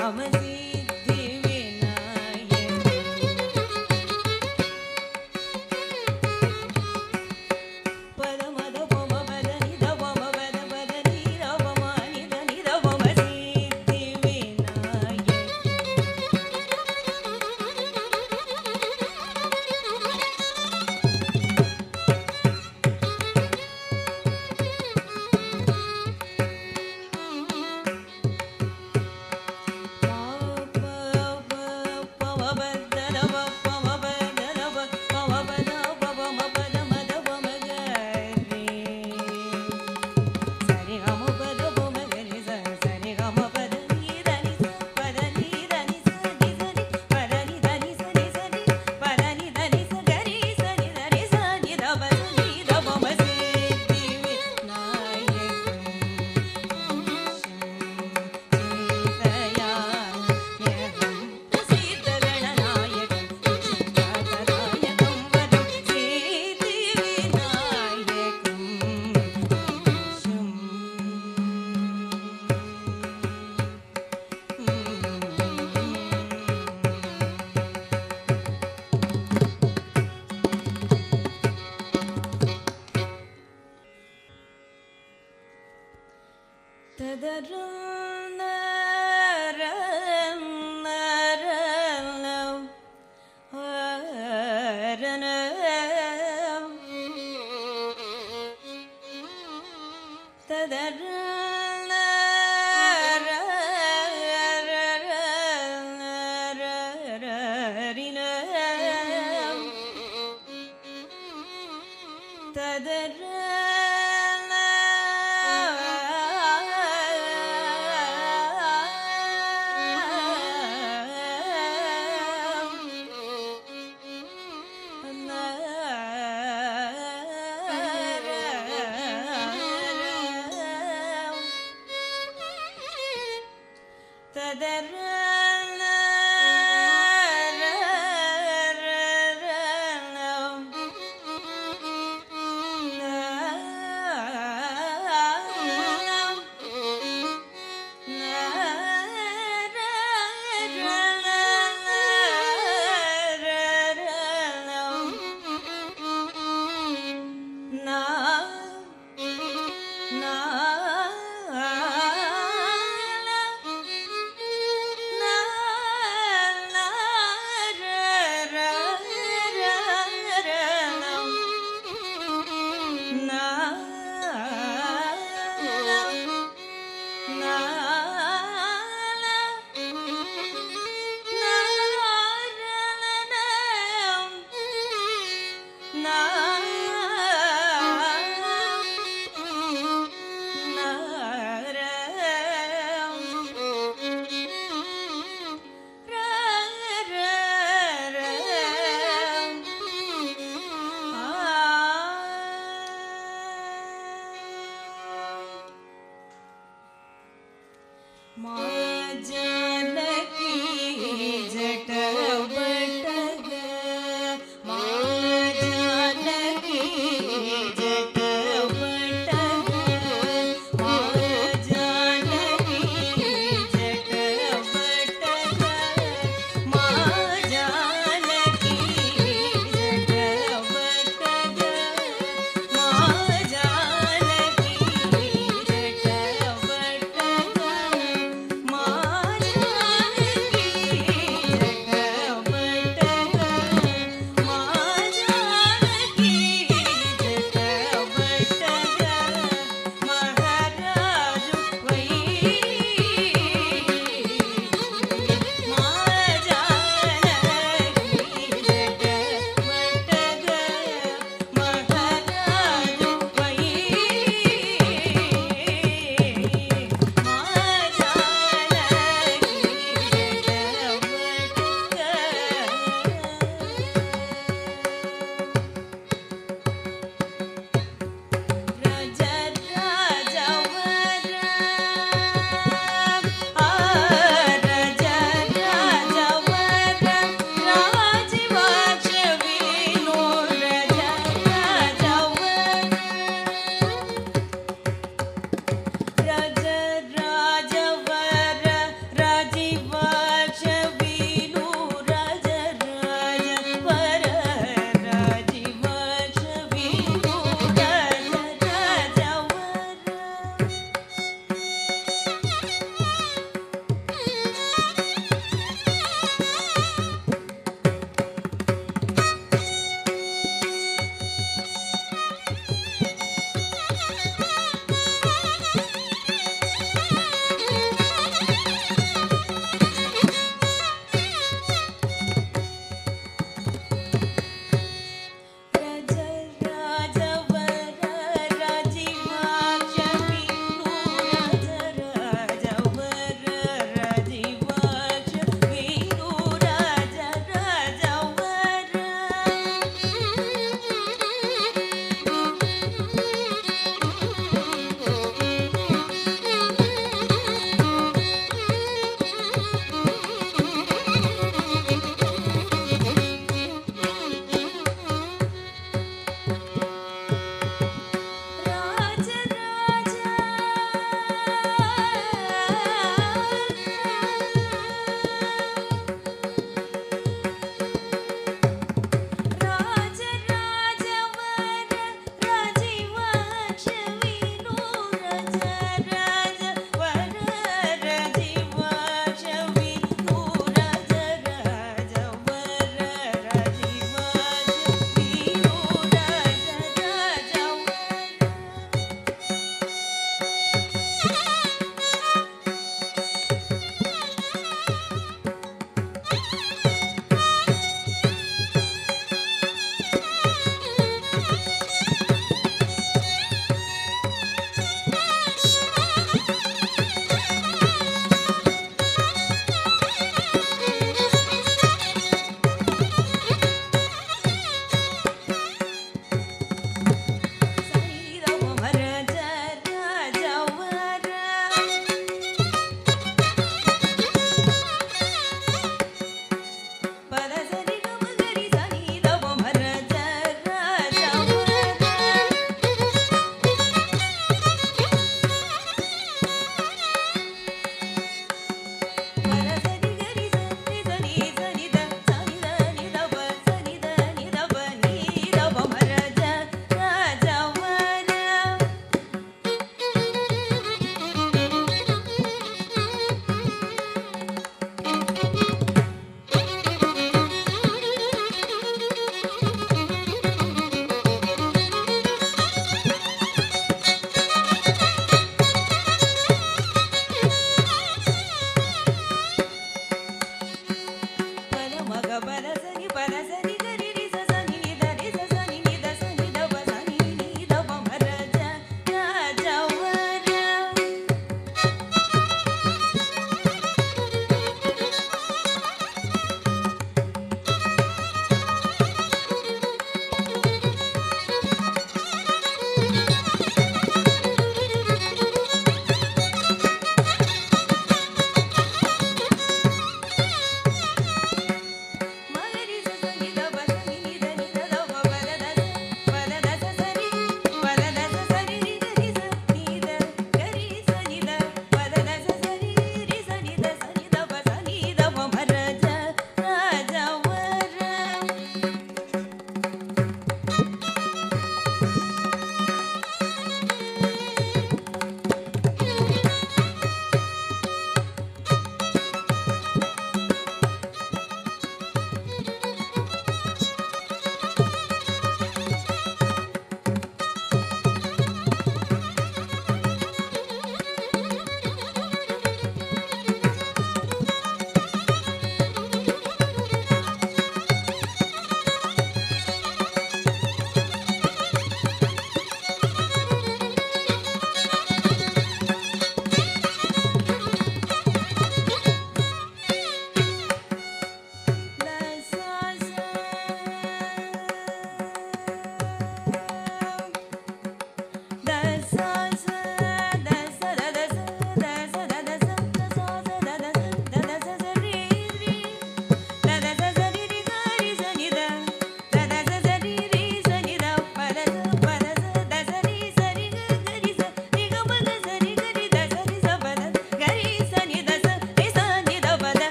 हम जी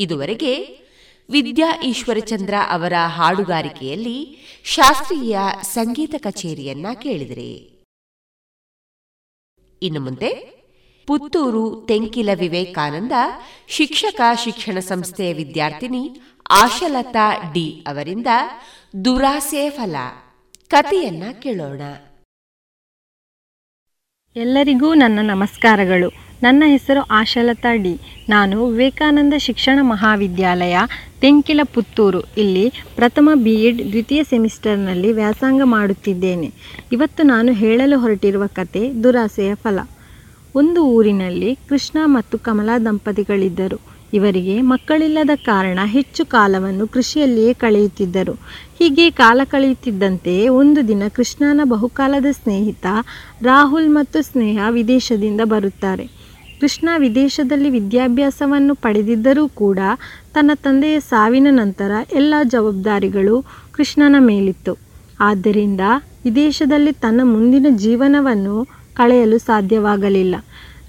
ಇದುವರೆಗೆ ವಿದ್ಯಾ ಈಶ್ವರಚಂದ್ರ ಅವರ ಹಾಡುಗಾರಿಕೆಯಲ್ಲಿ ಶಾಸ್ತ್ರೀಯ ಸಂಗೀತ ಕಚೇರಿಯನ್ನ ಕೇಳಿದರೆ. ಇನ್ನು ಮುಂದೆ ಪುತ್ತೂರು ತೆಂಕಿಲ ವಿವೇಕಾನಂದ ಶಿಕ್ಷಕ ಶಿಕ್ಷಣ ಸಂಸ್ಥೆಯ ವಿದ್ಯಾರ್ಥಿನಿ ಆಶಲತಾ ಡಿ ಅವರಿಂದ ದುರಾಸೆ ಫಲ ಕಥೆಯನ್ನ ಕೇಳೋಣ. ಎಲ್ಲರಿಗೂ ನನ್ನ ನಮಸ್ಕಾರಗಳು. ನನ್ನ ಹೆಸರು ಆಶಲತಾ ಡಿ. ನಾನು ವಿವೇಕಾನಂದ ಶಿಕ್ಷಣ ಮಹಾವಿದ್ಯಾಲಯ ತೆಂಕಿಲ ಪುತ್ತೂರು ಇಲ್ಲಿ ಪ್ರಥಮ ಬಿ ಎಡ್ ದ್ವಿತೀಯ ಸೆಮಿಸ್ಟರ್ನಲ್ಲಿ ವ್ಯಾಸಂಗ ಮಾಡುತ್ತಿದ್ದೇನೆ. ಇವತ್ತು ನಾನು ಹೇಳಲು ಹೊರಟಿರುವ ಕತೆ ದುರಾಸೆಯ ಫಲ. ಒಂದು ಊರಿನಲ್ಲಿ ಕೃಷ್ಣ ಮತ್ತು ಕಮಲಾ ದಂಪತಿಗಳಿದ್ದರು. ಇವರಿಗೆ ಮಕ್ಕಳಿಲ್ಲದ ಕಾರಣ ಹೆಚ್ಚು ಕಾಲವನ್ನು ಕೃಷಿಯಲ್ಲಿಯೇ ಕಳೆಯುತ್ತಿದ್ದರು. ಹೀಗೆ ಕಾಲ ಕಳೆಯುತ್ತಿದ್ದಂತೆ ಒಂದು ದಿನ ಕೃಷ್ಣನ ಬಹುಕಾಲದ ಸ್ನೇಹಿತ ರಾಹುಲ್ ಮತ್ತು ಸ್ನೇಹ ವಿದೇಶದಿಂದ ಬರುತ್ತಾರೆ. ಕೃಷ್ಣ ವಿದೇಶದಲ್ಲಿ ವಿದ್ಯಾಭ್ಯಾಸವನ್ನು ಪಡೆದಿದ್ದರೂ ಕೂಡ ತನ್ನ ತಂದೆಯ ಸಾವಿನ ನಂತರ ಎಲ್ಲ ಜವಾಬ್ದಾರಿಗಳು ಕೃಷ್ಣನ ಮೇಲಿತ್ತು. ಆದ್ದರಿಂದ ವಿದೇಶದಲ್ಲಿ ತನ್ನ ಮುಂದಿನ ಜೀವನವನ್ನು ಕಳೆಯಲು ಸಾಧ್ಯವಾಗಲಿಲ್ಲ.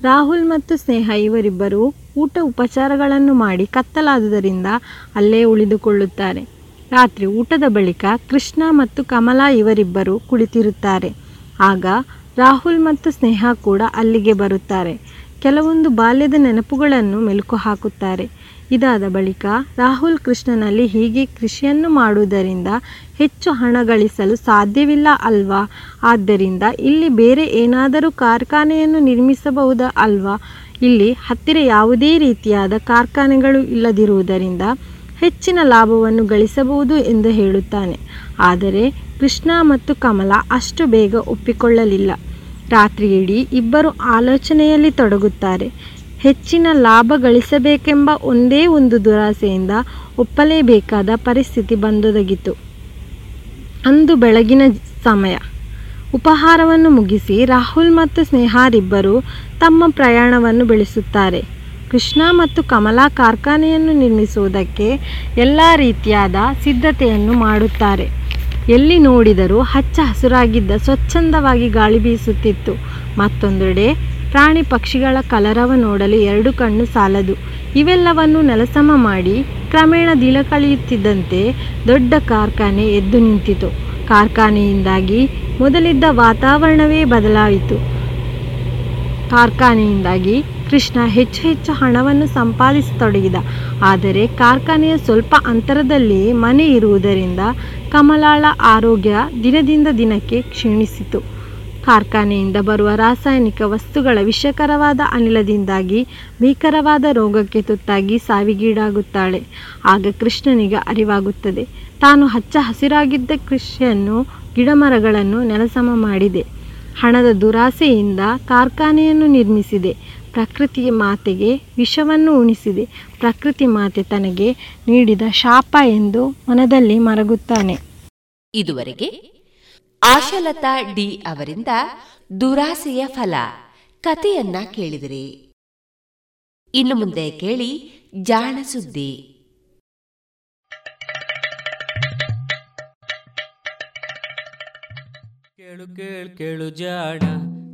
ರಾಹುಲ್ ಮತ್ತು ಸ್ನೇಹ ಇವರಿಬ್ಬರು ಊಟ ಉಪಚಾರಗಳನ್ನು ಮಾಡಿ ಕತ್ತಲಾದುದರಿಂದ ಅಲ್ಲೇ ಉಳಿದುಕೊಳ್ಳುತ್ತಾರೆ. ರಾತ್ರಿ ಊಟದ ಬಳಿಕ ಕೃಷ್ಣ ಮತ್ತು ಕಮಲಾ ಇವರಿಬ್ಬರು ಕುಳಿತಿರುತ್ತಾರೆ. ಆಗ ರಾಹುಲ್ ಮತ್ತು ಸ್ನೇಹ ಕೂಡ ಅಲ್ಲಿಗೆ ಬರುತ್ತಾರೆ. ಕೆಲವೊಂದು ಬಾಲ್ಯದ ನೆನಪುಗಳನ್ನು ಮೆಲುಕು ಹಾಕುತ್ತಾರೆ. ಇದಾದ ಬಳಿಕ ರಾಹುಲ್ ಕೃಷ್ಣನಲ್ಲಿ ಹೀಗೆ ಕೃಷಿಯನ್ನು ಮಾಡುವುದರಿಂದ ಹೆಚ್ಚು ಹಣ ಗಳಿಸಲು ಸಾಧ್ಯವಿಲ್ಲ ಅಲ್ವಾ? ಆದ್ದರಿಂದ ಇಲ್ಲಿ ಬೇರೆ ಏನಾದರೂ ಕಾರ್ಖಾನೆಯನ್ನು ನಿರ್ಮಿಸಬಹುದಾ ಅಲ್ವಾ? ಇಲ್ಲಿ ಹತ್ತಿರ ಯಾವುದೇ ರೀತಿಯಾದ ಕಾರ್ಖಾನೆಗಳು ಇಲ್ಲದಿರುವುದರಿಂದ ಹೆಚ್ಚಿನ ಲಾಭವನ್ನು ಗಳಿಸಬಹುದು ಎಂದು ಹೇಳುತ್ತಾನೆ. ಆದರೆ ಕೃಷ್ಣ ಮತ್ತು ಕಮಲ ಅಷ್ಟು ಬೇಗ ಒಪ್ಪಿಕೊಳ್ಳಲಿಲ್ಲ. ರಾತ್ರಿಯಿಡೀ ಇಬ್ಬರು ಆಲೋಚನೆಯಲ್ಲಿ ತೊಡಗುತ್ತಾರೆ. ಹೆಚ್ಚಿನ ಲಾಭ ಗಳಿಸಬೇಕೆಂಬ ಒಂದೇ ಒಂದು ದುರಾಸೆಯಿಂದ ಒಪ್ಪಲೇಬೇಕಾದ ಪರಿಸ್ಥಿತಿ ಬಂದೊದಗಿತು. ಅಂದು ಬೆಳಗಿನ ಸಮಯ. ಉಪಹಾರವನ್ನು ಮುಗಿಸಿ ರಾಹುಲ್ ಮತ್ತು ಸ್ನೇಹಾರಿಬ್ಬರು ತಮ್ಮ ಪ್ರಯಾಣವನ್ನು ಬೆಳೆಸುತ್ತಾರೆ. ಕೃಷ್ಣ ಮತ್ತು ಕಮಲಾ ಕಾರ್ಖಾನೆಯನ್ನು ನಿರ್ಮಿಸುವುದಕ್ಕೆ ಎಲ್ಲ ರೀತಿಯಾದ ಸಿದ್ಧತೆಯನ್ನು ಮಾಡುತ್ತಾರೆ. ಎಲ್ಲಿ ನೋಡಿದರೂ ಹಚ್ಚ ಹಸುರಾಗಿದ್ದ ಸ್ವಚ್ಛಂದವಾಗಿ ಗಾಳಿ ಬೀಸುತ್ತಿತ್ತು. ಮತ್ತೊಂದೆಡೆ ಪ್ರಾಣಿ ಪಕ್ಷಿಗಳ ಕಲರವ ನೋಡಲು ಎರಡು ಕಣ್ಣು ಸಾಲದು. ಇವೆಲ್ಲವನ್ನು ನೆಲಸಮ ಮಾಡಿ ಕ್ರಮೇಣ ದಿನ ಕಳೆಯುತ್ತಿದ್ದಂತೆ ದೊಡ್ಡ ಕಾರ್ಖಾನೆ ಎದ್ದು ನಿಂತಿತು. ಕಾರ್ಖಾನೆಯಿಂದಾಗಿ ಮೊದಲಿದ್ದ ವಾತಾವರಣವೇ ಬದಲಾಯಿತು. ಕಾರ್ಖಾನೆಯಿಂದಾಗಿ ಕೃಷ್ಣ ಹೆಚ್ಚು ಹೆಚ್ಚು ಹಣವನ್ನು ಸಂಪಾದಿಸತೊಡಗಿದ. ಆದರೆ ಕಾರ್ಖಾನೆಯ ಸ್ವಲ್ಪ ಅಂತರದಲ್ಲಿಯೇ ಮನೆ ಇರುವುದರಿಂದ ಕಮಲಾಳ ಆರೋಗ್ಯ ದಿನದಿಂದ ದಿನಕ್ಕೆ ಕ್ಷೀಣಿಸಿತು. ಕಾರ್ಖಾನೆಯಿಂದ ಬರುವ ರಾಸಾಯನಿಕ ವಸ್ತುಗಳ ವಿಷಕರವಾದ ಅನಿಲದಿಂದಾಗಿ ಭೀಕರವಾದ ರೋಗಕ್ಕೆ ತುತ್ತಾಗಿ ಸಾವಿಗೀಡಾಗುತ್ತಾಳೆ. ಆಗ ಕೃಷ್ಣನಿಗೆ ಅರಿವಾಗುತ್ತದೆ. ತಾನು ಹಚ್ಚ ಹಸಿರಾಗಿದ್ದ ಕೃಷಿಯನ್ನು ಗಿಡಮರಗಳನ್ನು ನೆಲಸಮ ಮಾಡಿದೆ. ಹಣದ ದುರಾಸೆಯಿಂದ ಕಾರ್ಖಾನೆಯನ್ನು ನಿರ್ಮಿಸಿದೆ. ಪ್ರಕೃತಿಯ ಮಾತೆಗೆ ವಿಷವನ್ನು ಉಣಿಸಿದೆ. ಪ್ರಕೃತಿ ಮಾತೆ ತನಗೆ ನೀಡಿದ ಶಾಪ ಎಂದು ಮನದಲ್ಲಿ ಮರಗುತ್ತಾನೆ. ಇದುವರೆಗೆ ಆಶಾಲತಾ ಡಿ ಅವರಿಂದ ದುರಾಸೆಯ ಫಲ ಕಥೆಯನ್ನ ಕೇಳಿದಿರಿ. ಇನ್ನು ಮುಂದೆ ಕೇಳಿ ಜಾಣ ಸುದ್ದಿ. ಕೇಳು ಕೇಳು ಕೇಳು ಜಾಣ.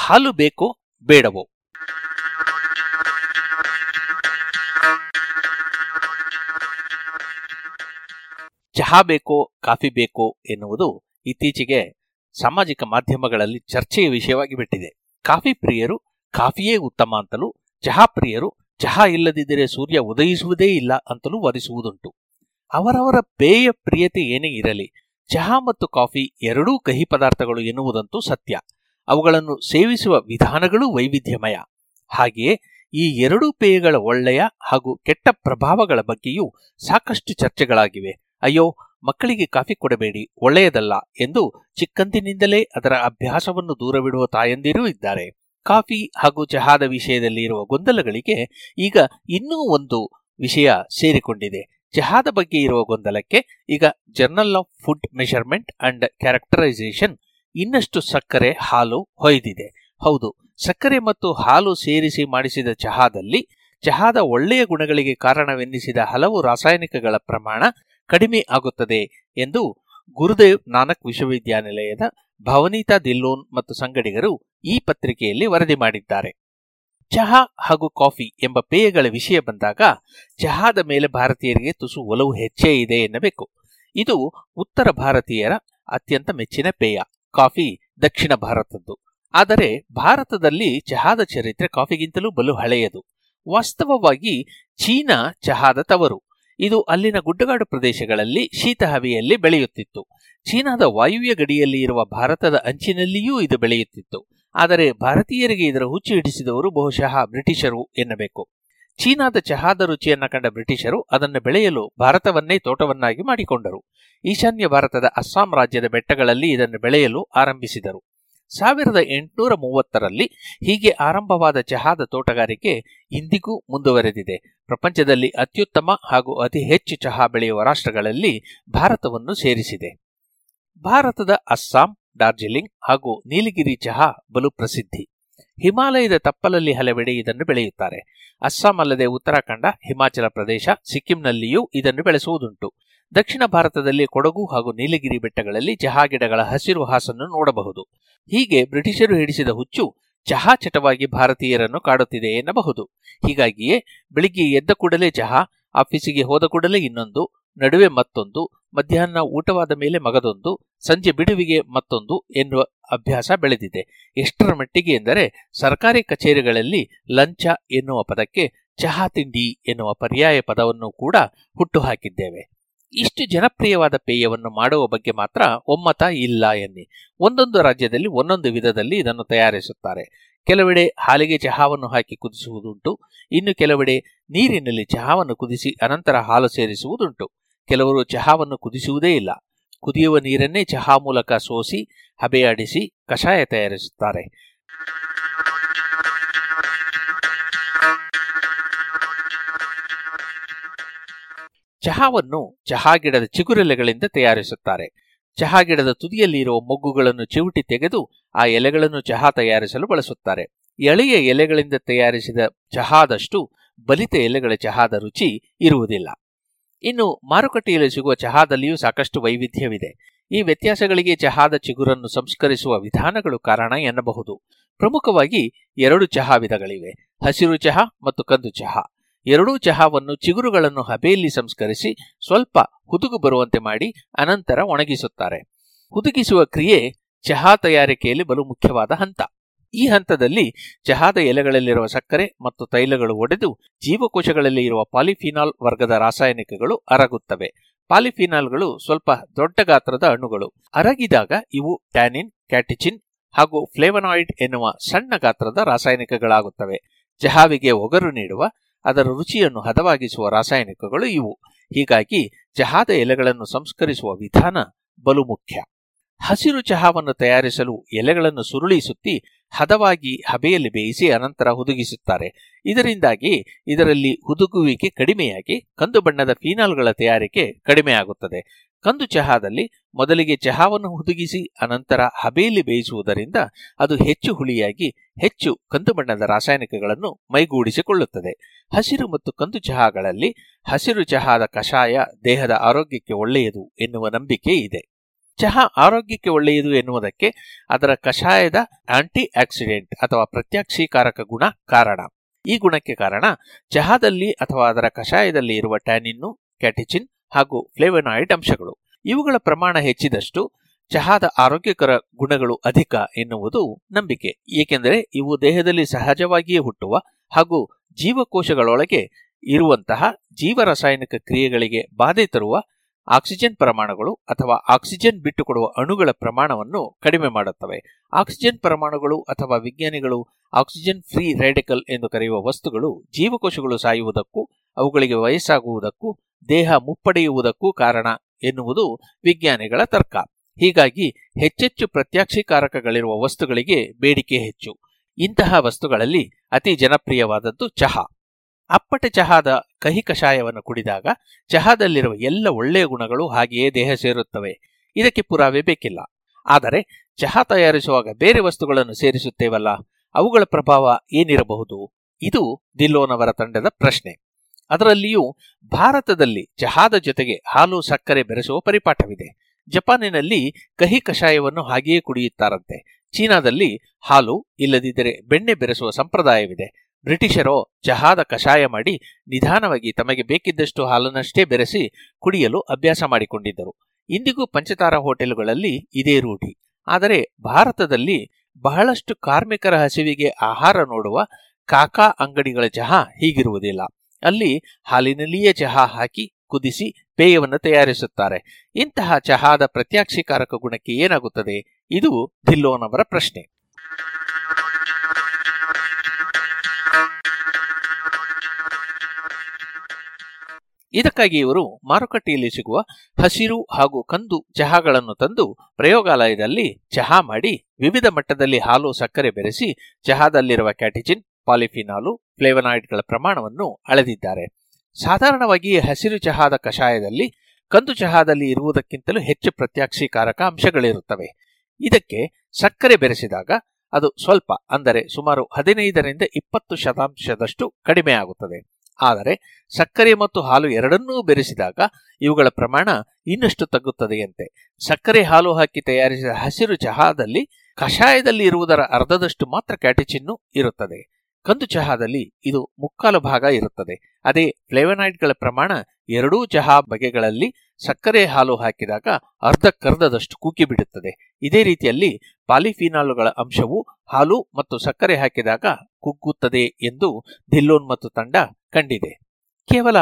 ಹಾಲು ಬೇಕೋ ಬೇಡವೋ? ಚಹಾ ಬೇಕೋ, ಕಾಫಿ ಬೇಕೋ ಎನ್ನುವುದು ಇತ್ತೀಚೆಗೆ ಸಾಮಾಜಿಕ ಮಾಧ್ಯಮಗಳಲ್ಲಿ ಚರ್ಚೆಯ ವಿಷಯವಾಗಿ ಬಿಟ್ಟಿದೆ. ಕಾಫಿ ಪ್ರಿಯರು ಕಾಫಿಯೇ ಉತ್ತಮ ಅಂತಲೂ, ಚಹಾ ಪ್ರಿಯರು ಚಹಾ ಇಲ್ಲದಿದ್ದರೆ ಸೂರ್ಯ ಉದಯಿಸುವುದೇ ಇಲ್ಲ ಅಂತಲೂ ವಾದಿಸುವುದುಂಟು. ಅವರವರ ಪೇಯ ಪ್ರಿಯತೆ ಏನೇ ಇರಲಿ, ಚಹಾ ಮತ್ತು ಕಾಫಿ ಎರಡೂ ಕಹಿ ಪದಾರ್ಥಗಳು ಎನ್ನುವುದಂತೂ ಸತ್ಯ. ಅವುಗಳನ್ನು ಸೇವಿಸುವ ವಿಧಾನಗಳು ವೈವಿಧ್ಯಮಯ. ಹಾಗೆಯೇ ಈ ಎರಡೂ ಪೇಯಗಳ ಒಳ್ಳೆಯ ಹಾಗೂ ಕೆಟ್ಟ ಪ್ರಭಾವಗಳ ಬಗ್ಗೆಯೂ ಸಾಕಷ್ಟು ಚರ್ಚೆಗಳಾಗಿವೆ. ಅಯ್ಯೋ, ಮಕ್ಕಳಿಗೆ ಕಾಫಿ ಕೊಡಬೇಡಿ, ಒಳ್ಳೆಯದಲ್ಲ ಎಂದು ಚಿಕ್ಕಂದಿನಿಂದಲೇ ಅದರ ಅಭ್ಯಾಸವನ್ನು ದೂರವಿಡುವ ತಾಯಂದಿರೂ ಇದ್ದಾರೆ. ಕಾಫಿ ಹಾಗೂ ಚಹಾದ ವಿಷಯದಲ್ಲಿ ಇರುವ ಗೊಂದಲಗಳಿಗೆ ಈಗ ಇನ್ನೂ ಒಂದು ವಿಷಯ ಸೇರಿಕೊಂಡಿದೆ. ಚಹಾದ ಬಗ್ಗೆ ಇರುವ ಗೊಂದಲಕ್ಕೆ ಈಗ journal of food measurement and characterization ಇನ್ನಷ್ಟು ಸಕ್ಕರೆ ಹಾಲು ಹೊಯ್ದಿದೆ. ಹೌದು, ಸಕ್ಕರೆ ಮತ್ತು ಹಾಲು ಸೇರಿಸಿ ಮಾಡಿಸಿದ ಚಹಾದಲ್ಲಿ ಚಹಾದ ಒಳ್ಳೆಯ ಗುಣಗಳಿಗೆ ಕಾರಣವೆನ್ನಿಸಿದ ಹಲವು ರಾಸಾಯನಿಕಗಳ ಪ್ರಮಾಣ ಕಡಿಮೆ ಆಗುತ್ತದೆ ಎಂದು ಗುರುದೇವ್ ನಾನಕ್ ವಿಶ್ವವಿದ್ಯಾನಿಲಯದ ಭವನೀತಾ ದಿಲ್ಲೋನ್ ಮತ್ತು ಸಂಗಡಿಗರು ಈ ಪತ್ರಿಕೆಯಲ್ಲಿ ವರದಿ ಮಾಡಿದ್ದಾರೆ. ಚಹಾ ಹಾಗೂ ಕಾಫಿ ಎಂಬ ಪೇಯಗಳ ವಿಷಯ ಬಂದಾಗ ಚಹಾದ ಮೇಲೆ ಭಾರತೀಯರಿಗೆ ತುಸು ಒಲವು ಹೆಚ್ಚೇ ಇದೆ ಎನ್ನಬೇಕು. ಇದು ಉತ್ತರ ಭಾರತೀಯರ ಅತ್ಯಂತ ಮೆಚ್ಚಿನ ಪೇಯ. ಕಾಫಿ ದಕ್ಷಿಣ ಭಾರತದ್ದು. ಆದರೆ ಭಾರತದಲ್ಲಿ ಚಹಾದ ಚರಿತ್ರೆ ಕಾಫಿಗಿಂತಲೂ ಬಲು ಹಳೆಯದು. ವಾಸ್ತವವಾಗಿ ಚೀನಾ ಚಹಾದ ತವರು. ಇದು ಅಲ್ಲಿನ ಗುಡ್ಡಗಾಡು ಪ್ರದೇಶಗಳಲ್ಲಿ ಶೀತ ಹವೆಯಲ್ಲಿ ಬೆಳೆಯುತ್ತಿತ್ತು. ಚೀನಾದ ವಾಯುವ್ಯ ಗಡಿಯಲ್ಲಿ ಇರುವ ಭಾರತದ ಅಂಚಿನಲ್ಲಿಯೂ ಇದು ಬೆಳೆಯುತ್ತಿತ್ತು. ಆದರೆ ಭಾರತೀಯರಿಗೆ ಇದರ ಹುಚ್ಚು ಹಿಡಿಸಿದವರು ಬಹುಶಃ ಬ್ರಿಟಿಷರು ಎನ್ನಬೇಕು. ಚೀನಾದ ಚಹಾದ ರುಚಿಯನ್ನ ಕಂಡ ಬ್ರಿಟಿಷರು ಅದನ್ನು ಬೆಳೆಯಲು ಭಾರತವನ್ನೇ ತೋಟವನ್ನಾಗಿ ಮಾಡಿಕೊಂಡರು. ಈಶಾನ್ಯ ಭಾರತದ ಅಸ್ಸಾಂ ರಾಜ್ಯದ ಬೆಟ್ಟಗಳಲ್ಲಿ ಇದನ್ನು ಬೆಳೆಯಲು ಆರಂಭಿಸಿದರು. ಸಾವಿರದ ಎಂಟುನೂರ ಮೂವತ್ತರಲ್ಲಿ ಹೀಗೆ ಆರಂಭವಾದ ಚಹಾದ ತೋಟಗಾರಿಕೆ ಇಂದಿಗೂ ಮುಂದುವರೆದಿದೆ. ಪ್ರಪಂಚದಲ್ಲಿ ಅತ್ಯುತ್ತಮ ಹಾಗೂ ಅತಿ ಹೆಚ್ಚು ಚಹಾ ಬೆಳೆಯುವ ರಾಷ್ಟ್ರಗಳಲ್ಲಿ ಭಾರತವನ್ನು ಸೇರಿಸಿದೆ. ಭಾರತದ ಅಸ್ಸಾಂ, ಡಾರ್ಜಿಲಿಂಗ್ ಹಾಗೂ ನೀಲಗಿರಿ ಚಹಾ ಬಲು ಪ್ರಸಿದ್ಧಿ. ಹಿಮಾಲಯದ ತಪ್ಪಲಲ್ಲಿ ಹಲವೆಡೆ ಇದನ್ನು ಬೆಳೆಯುತ್ತಾರೆ. ಅಸ್ಸಾಂ ಅಲ್ಲದೆ ಉತ್ತರಾಖಂಡ, ಹಿಮಾಚಲ ಪ್ರದೇಶ, ಸಿಕ್ಕಿಂನಲ್ಲಿಯೂ ಇದನ್ನು ಬೆಳೆಸುವುದುಂಟು. ದಕ್ಷಿಣ ಭಾರತದಲ್ಲಿ ಕೊಡಗು ಹಾಗೂ ನೀಲಗಿರಿ ಬೆಟ್ಟಗಳಲ್ಲಿ ಚಹಾ ಗಿಡಗಳ ಹಸಿರು ಹಾಸನ್ನು ನೋಡಬಹುದು. ಹೀಗೆ ಬ್ರಿಟಿಷರು ಹಿಡಿಸಿದ ಹುಚ್ಚು ಚಹಾ ಚಟವಾಗಿ ಭಾರತೀಯರನ್ನು ಕಾಡುತ್ತಿದೆ ಎನ್ನಬಹುದು. ಹೀಗಾಗಿಯೇ, ಬೆಳಿಗ್ಗೆ ಎದ್ದ ಕೂಡಲೇ ಚಹಾ, ಆಫೀಸಿಗೆ ಹೋದ ಕೂಡಲೇ ಇನ್ನೊಂದು, ನಡುವೆ ಮತ್ತೊಂದು ಮಧ್ಯಾಹ್ನ ಊಟವಾದ ಮೇಲೆ ಮಗದೊಂದು, ಸಂಜೆ ಬಿಡುವಿಗೆ ಮತ್ತೊಂದು ಎನ್ನುವ ಅಭ್ಯಾಸ ಬೆಳೆದಿದೆ. ಎಷ್ಟರ ಮಟ್ಟಿಗೆ ಎಂದರೆ, ಸರ್ಕಾರಿ ಕಚೇರಿಗಳಲ್ಲಿ ಲಂಚ ಎನ್ನುವ ಪದಕ್ಕೆ ಚಹಾ ತಿಂಡಿ ಎನ್ನುವ ಪರ್ಯಾಯ ಪದವನ್ನು ಕೂಡ ಹುಟ್ಟುಹಾಕಿದ್ದೇವೆ. ಇಷ್ಟು ಜನಪ್ರಿಯವಾದ ಪೇಯವನ್ನು ಮಾಡುವ ಬಗ್ಗೆ ಮಾತ್ರ ಒಮ್ಮತ ಇಲ್ಲ ಎನ್ನಿ. ಒಂದೊಂದು ರಾಜ್ಯದಲ್ಲಿ ಒಂದೊಂದು ವಿಧದಲ್ಲಿ ಇದನ್ನು ತಯಾರಿಸುತ್ತಾರೆ. ಕೆಲವೆಡೆ ಹಾಲಿಗೆ ಚಹಾವನ್ನು ಹಾಕಿ ಕುದಿಸುವುದುಂಟು, ಇನ್ನು ಕೆಲವೆಡೆ ನೀರಿನಲ್ಲಿ ಚಹಾವನ್ನು ಕುದಿಸಿ ಅನಂತರ ಹಾಲು ಸೇರಿಸುವುದುಂಟು. ಕೆಲವರು ಚಹಾವನ್ನು ಕುದಿಸುವುದೇ ಇಲ್ಲ. ಕುದಿಯುವ ನೀರನ್ನೇ ಚಹಾ ಮೂಲಕ ಸೋಸಿ, ಹಬೆಯಾಡಿಸಿ, ಕಷಾಯ ತಯಾರಿಸುತ್ತಾರೆ. ಚಹಾವನ್ನು ಚಹಾ ಗಿಡದ ಚಿಗುರೆಲೆಗಳಿಂದ ತಯಾರಿಸುತ್ತಾರೆ. ಚಹಾ ಗಿಡದ ತುದಿಯಲ್ಲಿರುವ ಮೊಗ್ಗುಗಳನ್ನು ಚಿವುಟಿ ತೆಗೆದು, ಆ ಎಲೆಗಳನ್ನು ಚಹಾ ತಯಾರಿಸಲು ಬಳಸುತ್ತಾರೆ. ಎಳೆಯ ಎಲೆಗಳಿಂದ ತಯಾರಿಸಿದ ಚಹಾದಷ್ಟು ಬಲಿತ ಎಲೆಗಳ ಚಹಾದ ರುಚಿ ಇರುವುದಿಲ್ಲ. ಇನ್ನು ಮಾರುಕಟ್ಟೆಯಲ್ಲಿ ಸಿಗುವ ಚಹಾದಲ್ಲಿಯೂ ಸಾಕಷ್ಟು ವೈವಿಧ್ಯವಿದೆ. ಈ ವ್ಯತ್ಯಾಸಗಳಿಗೆ ಚಹಾದ ಚಿಗುರನ್ನು ಸಂಸ್ಕರಿಸುವ ವಿಧಾನಗಳು ಕಾರಣ ಎನ್ನಬಹುದು. ಪ್ರಮುಖವಾಗಿ ಎರಡು ಚಹಾ ವಿಧಗಳಿವೆ. ಹಸಿರು ಚಹಾ ಮತ್ತು ಕಂದು ಚಹಾ. ಎರಡೂ ಚಹಾವನ್ನು ಚಿಗುರುಗಳನ್ನು ಹಬೆಯಲ್ಲಿ ಸಂಸ್ಕರಿಸಿ ಸ್ವಲ್ಪ ಹುದುಗು ಬರುವಂತೆ ಮಾಡಿ ಅನಂತರ ಒಣಗಿಸುತ್ತಾರೆ. ಹುದುಗಿಸುವ ಕ್ರಿಯೆ ಚಹಾ ತಯಾರಿಕೆಯಲ್ಲಿ ಬಲು ಮುಖ್ಯವಾದ ಹಂತ. ಈ ಹಂತದಲ್ಲಿ ಚಹಾದ ಎಲೆಗಳಲ್ಲಿರುವ ಸಕ್ಕರೆ ಮತ್ತು ತೈಲಗಳು ಒಡೆದು ಜೀವಕೋಶಗಳಲ್ಲಿ ಇರುವ ಪಾಲಿಫಿನಾಲ್ ವರ್ಗದ ರಾಸಾಯನಿಕಗಳು ಅರಗುತ್ತವೆ. ಪಾಲಿಫಿನಾಲ್ಗಳು ಸ್ವಲ್ಪ ದೊಡ್ಡ ಗಾತ್ರದ ಅಣುಗಳು. ಅರಗಿದಾಗ ಇವು ಟ್ಯಾನಿನ್, ಕ್ಯಾಟಿಚಿನ್ ಹಾಗೂ ಫ್ಲೇವನಾಯ್ಡ್ ಎನ್ನುವ ಸಣ್ಣ ಗಾತ್ರದ ರಾಸಾಯನಿಕಗಳಾಗುತ್ತವೆ. ಚಹಾವಿಗೆ ಒಗರು ನೀಡುವ, ಅದರ ರುಚಿಯನ್ನು ಹದವಾಗಿಸುವ ರಾಸಾಯನಿಕಗಳು ಇವು. ಹೀಗಾಗಿ ಚಹಾದ ಎಲೆಗಳನ್ನು ಸಂಸ್ಕರಿಸುವ ವಿಧಾನ ಬಲು ಮುಖ್ಯ. ಹಸಿರು ಚಹಾವನ್ನು ತಯಾರಿಸಲು ಎಲೆಗಳನ್ನು ಸುರುಳಿ ಸುತ್ತಿ ಹದವಾಗಿ ಹಬೆಯಲ್ಲಿ ಬೇಯಿಸಿ ಅನಂತರ ಹುದುಗಿಸುತ್ತಾರೆ. ಇದರಿಂದಾಗಿ ಇದರಲ್ಲಿ ಹುದುಗುವಿಕೆ ಕಡಿಮೆಯಾಗಿ ಕಂದು ಬಣ್ಣದ ಫೀನಾಲ್ಗಳ ತಯಾರಿಕೆ ಕಡಿಮೆಯಾಗುತ್ತದೆ. ಕಂದು ಚಹಾದಲ್ಲಿ ಮೊದಲಿಗೆ ಚಹಾವನ್ನು ಹುದುಗಿಸಿ ಅನಂತರ ಹಬೆಯಲ್ಲಿ ಬೇಯಿಸುವುದರಿಂದ ಅದು ಹೆಚ್ಚು ಹುಳಿಯಾಗಿ ಹೆಚ್ಚು ಕಂದು ಬಣ್ಣದ ರಾಸಾಯನಿಕಗಳನ್ನು ಮೈಗೂಡಿಸಿಕೊಳ್ಳುತ್ತದೆ. ಹಸಿರು ಮತ್ತು ಕಂದು ಚಹಾಗಳಲ್ಲಿ ಹಸಿರು ಚಹಾದ ಕಷಾಯ ದೇಹದ ಆರೋಗ್ಯಕ್ಕೆ ಒಳ್ಳೆಯದು ಎನ್ನುವ ನಂಬಿಕೆ ಇದೆ. ಚಹಾ ಆರೋಗ್ಯಕ್ಕೆ ಒಳ್ಳೆಯದು ಎನ್ನುವುದಕ್ಕೆ ಅದರ ಕಷಾಯದ ಆಂಟಿ ಆಕ್ಸಿಡೆಂಟ್ ಅಥವಾ ಪ್ರತ್ಯಕ್ಷೀಕಾರಕ ಗುಣ ಕಾರಣ. ಈ ಗುಣಕ್ಕೆ ಕಾರಣ ಚಹಾದಲ್ಲಿ ಅಥವಾ ಅದರ ಕಷಾಯದಲ್ಲಿ ಇರುವ ಟ್ಯಾನಿನ್ನು, ಕ್ಯಾಟಿಚಿನ್ ಹಾಗೂ ಫ್ಲೇವನಾಯ್ಡ್ ಅಂಶಗಳು. ಇವುಗಳ ಪ್ರಮಾಣ ಹೆಚ್ಚಿದಷ್ಟು ಚಹಾದ ಆರೋಗ್ಯಕರ ಗುಣಗಳು ಅಧಿಕ ಎನ್ನುವುದು ನಂಬಿಕೆ. ಏಕೆಂದರೆ ಇವು ದೇಹದಲ್ಲಿ ಸಹಜವಾಗಿಯೇ ಹುಟ್ಟುವ ಹಾಗೂ ಜೀವಕೋಶಗಳೊಳಗೆ ಇರುವಂತಹ ಜೀವರಾಸಾಯನಿಕ ಕ್ರಿಯೆಗಳಿಗೆ ಬಾಧೆ ತರುವ ಆಕ್ಸಿಜನ್ ಪ್ರಮಾಣಗಳು ಅಥವಾ ಆಕ್ಸಿಜನ್ ಬಿಟ್ಟುಕೊಡುವ ಅಣುಗಳ ಪ್ರಮಾಣವನ್ನು ಕಡಿಮೆ ಮಾಡುತ್ತವೆ. ಆಕ್ಸಿಜನ್ ಪರಮಾಣುಗಳು ಅಥವಾ ವಿಜ್ಞಾನಿಗಳು ಆಕ್ಸಿಜನ್ ಫ್ರೀ ರೇಡಿಕಲ್ ಎಂದು ಕರೆಯುವ ವಸ್ತುಗಳು ಜೀವಕೋಶಗಳು ಸಾಯುವುದಕ್ಕೂ ಅವುಗಳಿಗೆ ವಯಸ್ಸಾಗುವುದಕ್ಕೂ ದೇಹ ಮುಪ್ಪಡೆಯುವುದಕ್ಕೂ ಕಾರಣ ಎನ್ನುವುದು ವಿಜ್ಞಾನಿಗಳ ತರ್ಕ. ಹೀಗಾಗಿ ಹೆಚ್ಚೆಚ್ಚು ಪ್ರತ್ಯಾಕ್ಷಿಕಾರಕಗಳಿರುವ ವಸ್ತುಗಳಿಗೆ ಬೇಡಿಕೆ ಹೆಚ್ಚು. ಇಂತಹ ವಸ್ತುಗಳಲ್ಲಿ ಅತಿ ಜನಪ್ರಿಯವಾದದ್ದು ಚಹಾ. ಅಪ್ಪಟ ಚಹಾದ ಕಹಿ ಕಷಾಯವನ್ನು ಕುಡಿದಾಗ ಚಹಾದಲ್ಲಿರುವ ಎಲ್ಲ ಒಳ್ಳೆಯ ಗುಣಗಳು ಹಾಗೆಯೇ ದೇಹ ಸೇರುತ್ತವೆ. ಇದಕ್ಕೆ ಪುರಾವೆ ಬೇಕಿಲ್ಲ. ಆದರೆ ಚಹಾ ತಯಾರಿಸುವಾಗ ಬೇರೆ ವಸ್ತುಗಳನ್ನು ಸೇರಿಸುತ್ತೇವಲ್ಲ? ಅವುಗಳ ಪ್ರಭಾವ ಏನಿರಬಹುದು? ಇದು ದಿಲ್ಲೋನವರ ತಂಡದ ಪ್ರಶ್ನೆ. ಅದರಲ್ಲಿಯೂ ಭಾರತದಲ್ಲಿ ಚಹಾದ ಜೊತೆಗೆ ಹಾಲು, ಸಕ್ಕರೆ ಬೆರೆಸುವ ಪರಿಪಾಠವಿದೆ. ಜಪಾನಿನಲ್ಲಿ ಕಹಿ ಕಷಾಯವನ್ನು ಹಾಗೆಯೇ ಕುಡಿಯುತ್ತಾರಂತೆ. ಚೀನಾದಲ್ಲಿ ಹಾಲು ಇಲ್ಲದಿದ್ದರೆ ಬೆಣ್ಣೆ ಬೆರೆಸುವ ಸಂಪ್ರದಾಯವಿದೆ. ಬ್ರಿಟಿಷರೋ ಚಹಾದ ಕಷಾಯ ಮಾಡಿ ನಿಧಾನವಾಗಿ ತಮಗೆ ಬೇಕಿದ್ದಷ್ಟು ಹಾಲನ್ನಷ್ಟೇ ಬೆರೆಸಿ ಕುಡಿಯಲು ಅಭ್ಯಾಸ ಮಾಡಿಕೊಂಡಿದ್ದರು. ಇಂದಿಗೂ ಪಂಚತಾರ ಹೋಟೆಲುಗಳಲ್ಲಿ ಇದೇ ರೂಢಿ. ಆದರೆ ಭಾರತದಲ್ಲಿ ಬಹಳಷ್ಟು ಕಾರ್ಮಿಕರ ಹಸಿವಿಗೆ ಆಹಾರ ನೋಡುವ ಕಾಕಾ ಅಂಗಡಿಗಳ ಚಹಾ ಹೀಗಿರುವುದಿಲ್ಲ. ಅಲ್ಲಿ ಹಾಲಿನಲ್ಲಿಯೇ ಚಹಾ ಹಾಕಿ ಕುದಿಸಿ ಪೇಯವನ್ನು ತಯಾರಿಸುತ್ತಾರೆ. ಇಂತಹ ಚಹಾದ ಪ್ರತ್ಯಾಕ್ಷಿಕಾರಕ ಗುಣಕ್ಕೆ ಏನಾಗುತ್ತದೆ? ಇದು ಧಿಲ್ಲೋನವರ ಪ್ರಶ್ನೆ. ಇದಕ್ಕಾಗಿ ಇವರು ಮಾರುಕಟ್ಟೆಯಲ್ಲಿ ಸಿಗುವ ಹಸಿರು ಹಾಗೂ ಕಂದು ಚಹಾಗಳನ್ನು ತಂದು ಪ್ರಯೋಗಾಲಯದಲ್ಲಿ ಚಹಾ ಮಾಡಿ ವಿವಿಧ ಮಟ್ಟದಲ್ಲಿ ಹಾಲು ಸಕ್ಕರೆ ಬೆರೆಸಿ ಚಹಾದಲ್ಲಿರುವ ಕ್ಯಾಟಿಜಿನ್, ಪಾಲಿಫಿನಾಲು, ಫ್ಲೇವನಾಯ್ಡ್ಗಳ ಪ್ರಮಾಣವನ್ನು ಅಳೆದಿದ್ದಾರೆ. ಸಾಧಾರಣವಾಗಿ ಹಸಿರು ಚಹಾದ ಕಷಾಯದಲ್ಲಿ ಕಂದು ಚಹಾದಲ್ಲಿ ಇರುವುದಕ್ಕಿಂತಲೂ ಹೆಚ್ಚು ಪ್ರತ್ಯಾಕ್ಷಿಕಾರಕ ಅಂಶಗಳಿರುತ್ತವೆ. ಇದಕ್ಕೆ ಸಕ್ಕರೆ ಬೆರೆಸಿದಾಗ ಅದು ಸ್ವಲ್ಪ ಅಂದರೆ ಸುಮಾರು ಹದಿನೈದರಿಂದ ಇಪ್ಪತ್ತು ಶತಾಂಶದಷ್ಟು ಕಡಿಮೆ ಆಗುತ್ತದೆ ಆದರೆ ಸಕ್ಕರೆ ಮತ್ತು ಹಾಲು ಎರಡನ್ನೂ ಬೆರೆಸಿದಾಗ ಇವುಗಳ ಪ್ರಮಾಣ ಇನ್ನಷ್ಟು ತಗ್ಗುತ್ತದೆಯಂತೆ. ಸಕ್ಕರೆ ಹಾಲು ಹಾಕಿ ತಯಾರಿಸಿದ ಹಸಿರು ಚಹಾದಲ್ಲಿ ಕಷಾಯದಲ್ಲಿ ಇರುವುದರ ಅರ್ಧದಷ್ಟು ಮಾತ್ರ ಕ್ಯಾಟಿಚಿನ್ನು ಇರುತ್ತದೆ. ಕಂದು ಚಹಾದಲ್ಲಿ ಇದು ಮುಕ್ಕಾಲು ಭಾಗ ಇರುತ್ತದೆ. ಅದೇ ಫ್ಲೇವನಾಯ್ಡ್ಗಳ ಪ್ರಮಾಣ ಎರಡೂ ಚಹಾ ಬಗೆಗಳಲ್ಲಿ ಸಕ್ಕರೆ ಹಾಲು ಹಾಕಿದಾಗ ಅರ್ಧಕ್ಕರ್ಧದಷ್ಟು ಕುಗ್ಗಿಬಿಡುತ್ತದೆ ಇದೇ ರೀತಿಯಲ್ಲಿ ಪಾಲಿಫಿನಾಲುಗಳ ಅಂಶವು ಹಾಲು ಮತ್ತು ಸಕ್ಕರೆ ಹಾಕಿದಾಗ ಕುಗ್ಗುತ್ತದೆ ಎಂದು ಧಿಲ್ಲೋನ್ ಮತ್ತು ತಂಡ ಕಂಡಿದೆ. ಕೇವಲ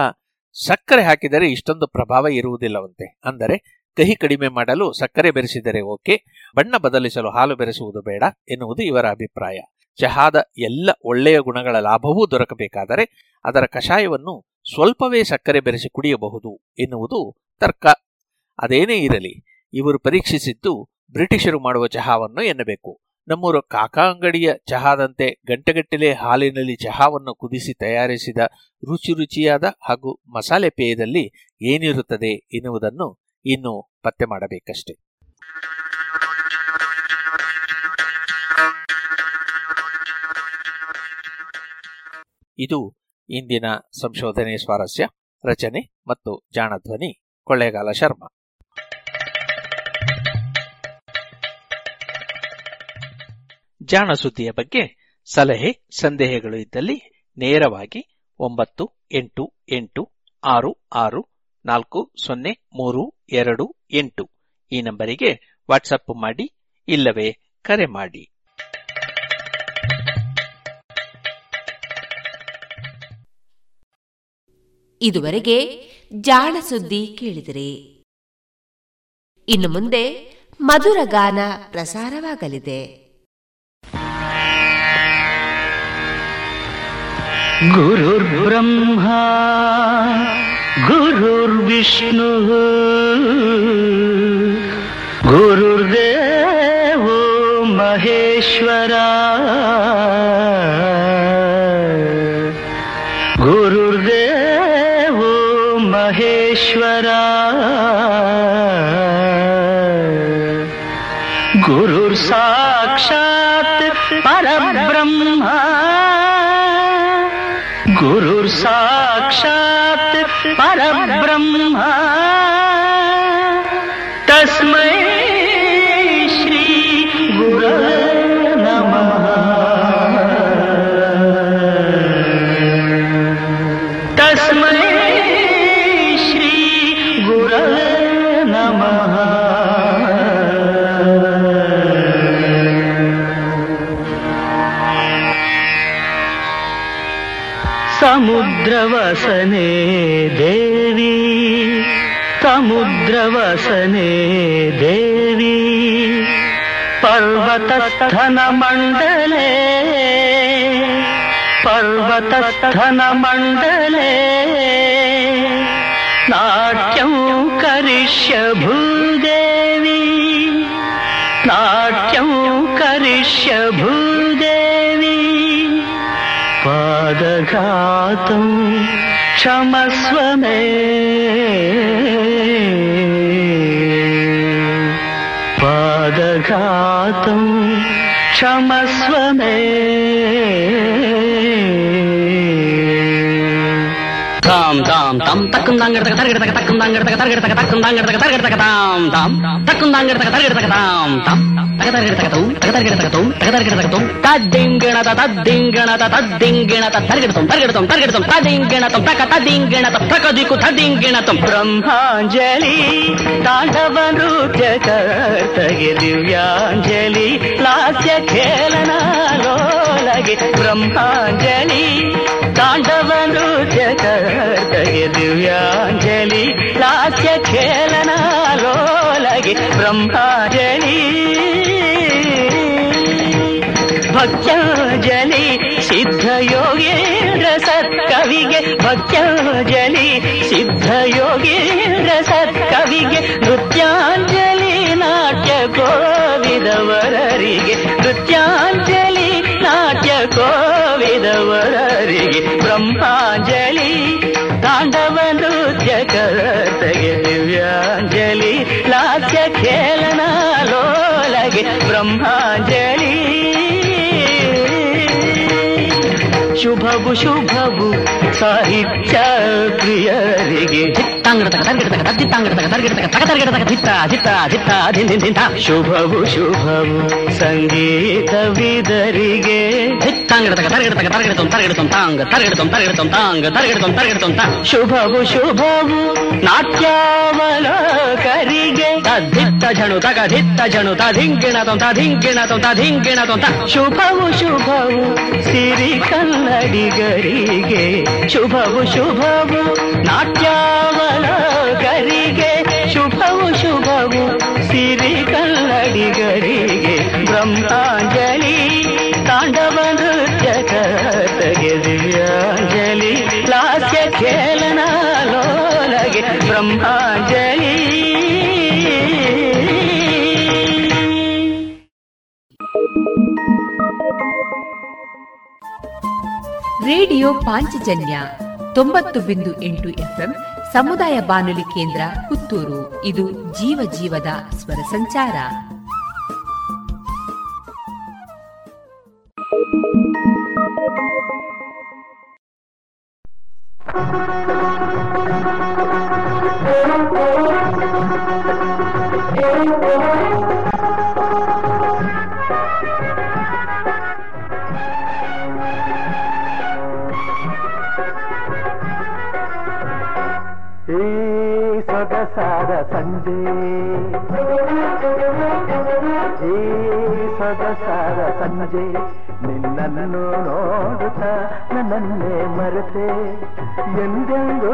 ಸಕ್ಕರೆ ಹಾಕಿದರೆ ಇಷ್ಟೊಂದು ಪ್ರಭಾವ ಇರುವುದಿಲ್ಲವಂತೆ. ಅಂದರೆ ಕಹಿ ಕಡಿಮೆ ಮಾಡಲು ಸಕ್ಕರೆ ಬೆರೆಸಿದರೆ ಓಕೆ, ಬಣ್ಣ ಬದಲಿಸಲು ಹಾಲು ಬೆರೆಸುವುದು ಬೇಡ ಎನ್ನುವುದು ಇವರ ಅಭಿಪ್ರಾಯ. ಚಹಾದ ಎಲ್ಲ ಒಳ್ಳೆಯ ಗುಣಗಳ ಲಾಭವೂ ದೊರಕಬೇಕಾದರೆ ಅದರ ಕಷಾಯವನ್ನು ಸ್ವಲ್ಪವೇ ಸಕ್ಕರೆ ಬೆರೆಸಿ ಕುಡಿಯಬಹುದು ಎನ್ನುವುದು ತರ್ಕ. ಅದೇನೇ ಇರಲಿ, ಇವರು ಪರೀಕ್ಷಿಸಿದ್ದು ಬ್ರಿಟಿಷರು ಮಾಡುವ ಚಹಾವನ್ನು ಎನ್ನಬೇಕು. ನಮ್ಮೂರ ಕಾಕಾ ಅಂಗಡಿಯ ಚಹಾದಂತೆ ಗಂಟೆಗಟ್ಟಲೆ ಹಾಲಿನಲ್ಲಿ ಚಹಾವನ್ನು ಕುದಿಸಿ ತಯಾರಿಸಿದ ರುಚಿ ರುಚಿಯಾದ ಹಾಗೂ ಮಸಾಲೆ ಪೇಯದಲ್ಲಿ ಏನಿರುತ್ತದೆ ಎನ್ನುವುದನ್ನು ಇನ್ನು ಪತ್ತೆ ಮಾಡಬೇಕಷ್ಟೆ. ಇದು ಇಂದಿನ ಸಂಶೋಧನೆ ಸ್ವಾರಸ್ಯ, ರಚನೆ ಮತ್ತು ಜಾಣಧ್ವನಿ, ಕೊಳ್ಳೇಗಾಲ ಶರ್ಮಾ. ಜಾಣ ಸುದ್ದಿಯ ಬಗ್ಗೆ ಸಲಹೆ, ಸಂದೇಹಗಳು ಇದ್ದಲ್ಲಿ ನೇರವಾಗಿ ಒಂಬತ್ತು, ಎಂಟು ಎಂಟು, ಆರು ಆರು, ನಾಲ್ಕು, ಸೊನ್ನೆ, ಮೂರು, ಎರಡು, ಎಂಟು ಈ ನಂಬರಿಗೆ ವಾಟ್ಸಪ್ ಮಾಡಿ, ಇಲ್ಲವೇ ಕರೆ ಮಾಡಿ. ಇದುವರೆಗೆ ಜಾಣ ಸುದ್ದಿ ಕೇಳಿದರೆ. ಇನ್ನು ಮುಂದೆ ಮಧುರ ಗಾನ ಪ್ರಸಾರವಾಗಲಿದೆ. ಗುರುರ್ ಬ್ರಹ್ಮ, ಗುರುರ್ ವಿಷ್ಣು, ಗುರುರ್ದೇವೋ ಮಹೇಶ್ವರಾ. गुरु साक्षात परम परब्रह्मा। तस्मै समुद्रवसने देवी समुद्रवसने देवी पर्वतस्थनमण्डले पर्वतस्थनमण्डले नाट्यं करिष्य भूदेवी क्षमस्वमे पादघातं क्षमस्वमे தாம் தாம் தாம். தக்கும் தாங்கடத்தக தருகடத்தக தக்கும் தாங்கடத்தக தருகடத்தக தக்கும் தாங்கடத்தக தருகடத்தக தாம் தாம். தக்கும் தாங்கடத்தக தருகடத்தக தாம் தாம். బ్రహ్మాంజలి తాండవ నృత్య కర్తగి దివ్యాంజలి లాస్య ఖేళనాలోలగి బ్రహ్మాంజలి తాండవ నృత్య కర్తగి దివ్యాంజలి లాస్య ఖేళనాలోలగి బ్రహ్మాంజలి ಲೋಲಗೆ ಸಿದ್ಧಯೋಗೇಂದ್ರ ಸತ್ಕವಿಗೆ ಭಕ್ತಾಂಜಲಿ ಸಿದ್ಧ ಯೋಗೇಂದ್ರ ಸತ್ಕವಿಗೆ ನೃತ್ಯಾಂಜಲಿ ನಾಟ್ಯ ಕೋವಿದವರರಿಗೆ ನೃತ್ಯಾಂಜಲಿ ಶುಭವು ಶುಭವು ಸಾಹಿತ್ಯ ಪ್ರಿಯರಿಗೆ ತಾಂಗಡತಕ ತರಗಡತಕ ತದ್ದಿ ತಾಂಗಡತಕ ತರಗಡತಕ ತಕ ತರಗಡತಕ ಧಿತ್ತ ಧಿತ್ತ ಧಿತ್ತ ಧಿನ್ ಧಿನ್ ಧಿಂತ ಶುಭವು ಶುಭವು ಸಂಗೀತವಿದರಿಗೆ ತಾಂಗಡತಕ ತರಗಡತಕ ತರಗಡತಂ ತರಗಡತಂ ತಾಂಗ ತರಗಡತಂ ತರಗಡತಂ ತಾಂಗ ತರಗಡತಂ ತರಗಡತಂ ತಾ ಶುಭವು ಶುಭವು ನಾಟ್ಯಾವಲಕರಿಗೆ ಧಿತ್ತ ಝಣು ತಗ ಧಿತ್ತ ಝಣು ತಧಿಂಗಿಣತಂ ತಧಿಂಗಿಣತಂ ತಧಿಂಗಿಣತಂ ತ ಶುಭವು ಶುಭವು ಸಿರಿ ಕನ್ನಡಿಗರಿಗೆ ಶುಭವು ಶುಭವು ನಾಟ್ಯಾವಲಕರಿಗೆ ಶುಭವು ಶುಭವು ಸಿರಿ ಕನ್ನಡಿಗರಿಗೆ ಬ್ರಹ್ಮಾಂಜಲಿ ತಾಂಡವ ನೃತ್ಯ ಕರ್ತಗೆ ದಿವ್ಯಾಂಜಲಿ, ಲಾಸ್ಯ ಖೇಲನ ಲೋಲಗೆ ಬ್ರಹ್ಮಾಂಜಲಿ. ರೇಡಿಯೋ ಪಾಂಚಜನ್ಯ ತೊಂಬತ್ತು ಬಿಂದು ಎಂಟು ಎಫ್ಎಂ, ಸಮುದಾಯ ಬಾನುಲಿ ಕೇಂದ್ರ ಪುತ್ತೂರು. ಇದು ಜೀವ ಜೀವದ ಸ್ವರ ಸಂಚಾರ. ಈ ಸೊಗಸಾದ ಸಂಜೆ ಈ ಸೊಗಸಾದ ಸಂಜೆ ನಿನ್ನನ್ನು ನೋಡುತ್ತ ನನ್ನನ್ನೇ ಮರೆತೆ. ಎಂದೆಂದೂ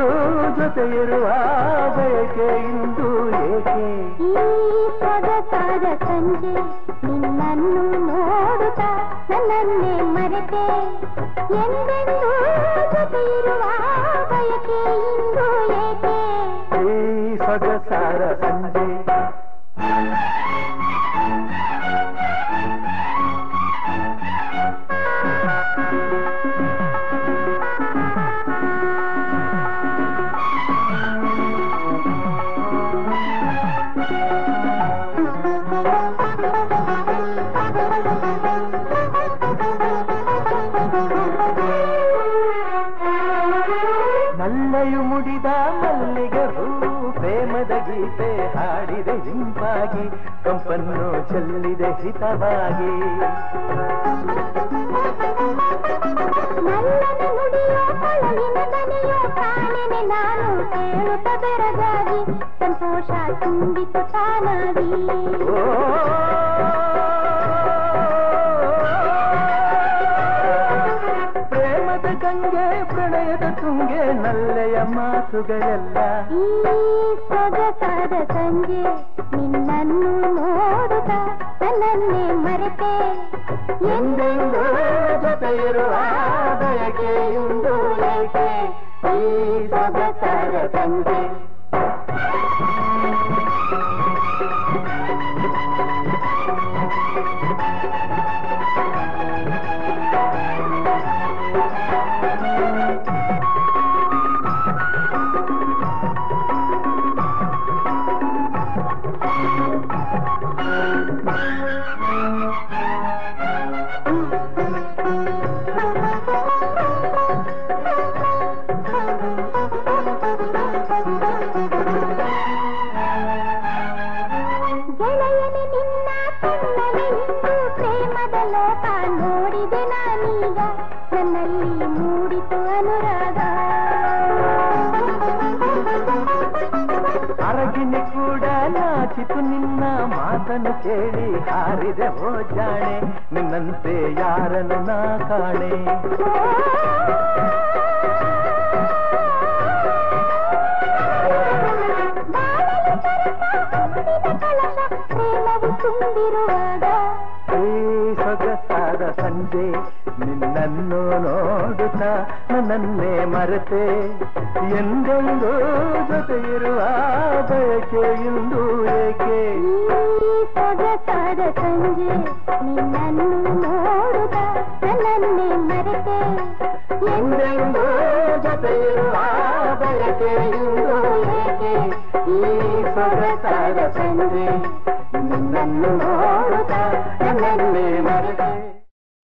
ಜೊತೆ ಇರುವ ಬಯಕೆ ಇಂದು ಏಕೆ? ಈ ಸೊಗಸಾದ ಸಂಜೆ ನಿನ್ನನ್ನು ನೋಡುತ್ತ ನನ್ನನ್ನೇ ಮರೆತೆ. ಎಂದೆಂದೂ ಜೊತೆ ಇರುವ ಬಯಕೆ ಇಂದು ಏಕೆ? ಈ ಸೊಗಸಾದ ಸಂಜೆ ಚೆಲ್ಲಿದೆ ಹಿತವಾಗಿ. ನಾನು ಕೇಳುತ್ತ ಬೆರಗಾಗಿ ಸಂತೋಷ ತುಂಬಿತು ತಾನಾಗಿ. ಪ್ರೇಮದ ಗಂಗೆ ಪ್ರಣಯದ ತುಂಗೆ ನಲ್ಲೆಯ ಮಾತುಗಳೆಲ್ಲ. ಈ ಸೊಗಸಾದ ಸಂಜೆ ನಿನ್ನನ್ನು ನೋಡುತ್ತ ನನ್ನನ್ನೇ ಮರೆತೆ. ಎಂದೆಂದೂ ಜೊತೆ ಇರುವ ಬಯಕೆ ಕಾಣೆ. ಸೊಗಸಾದ ಸಂಜೆ ನಿನ್ನನ್ನು ನೋಡುತ್ತ ನನ್ನೇ ಮರೆತೆ. ಎಂದೆಂದು ಜೊತೆಯಿರುವ ಬಯಕೆ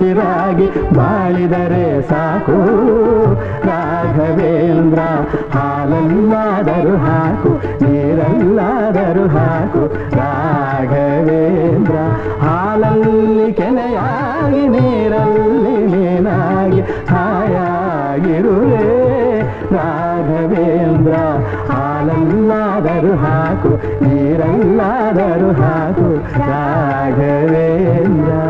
ಉಸಿರಾಗಿ ಬಾಳಿದರೆ ಸಾಕು. ರಾಘವೇಂದ್ರ ಹಾಲಲ್ಲಾದರೂ ಹಾಕು ನೀರಲ್ಲಾದರೂ ಹಾಕು. ರಾಘವೇಂದ್ರ, ಹಾಲಲ್ಲಿ ಕೆನೆಯಾಗಿ, ನೀರಲ್ಲಿ ನೀನಾಗಿ ಹಾಯಾಗಿರುವೆ. ರಾಘವೇಂದ್ರ ಹಾಲಲ್ಲಾದರೂ ಹಾಕು ನೀರಲ್ಲಾದರೂ ಹಾಕು. ರಾಘವೇಂದ್ರ.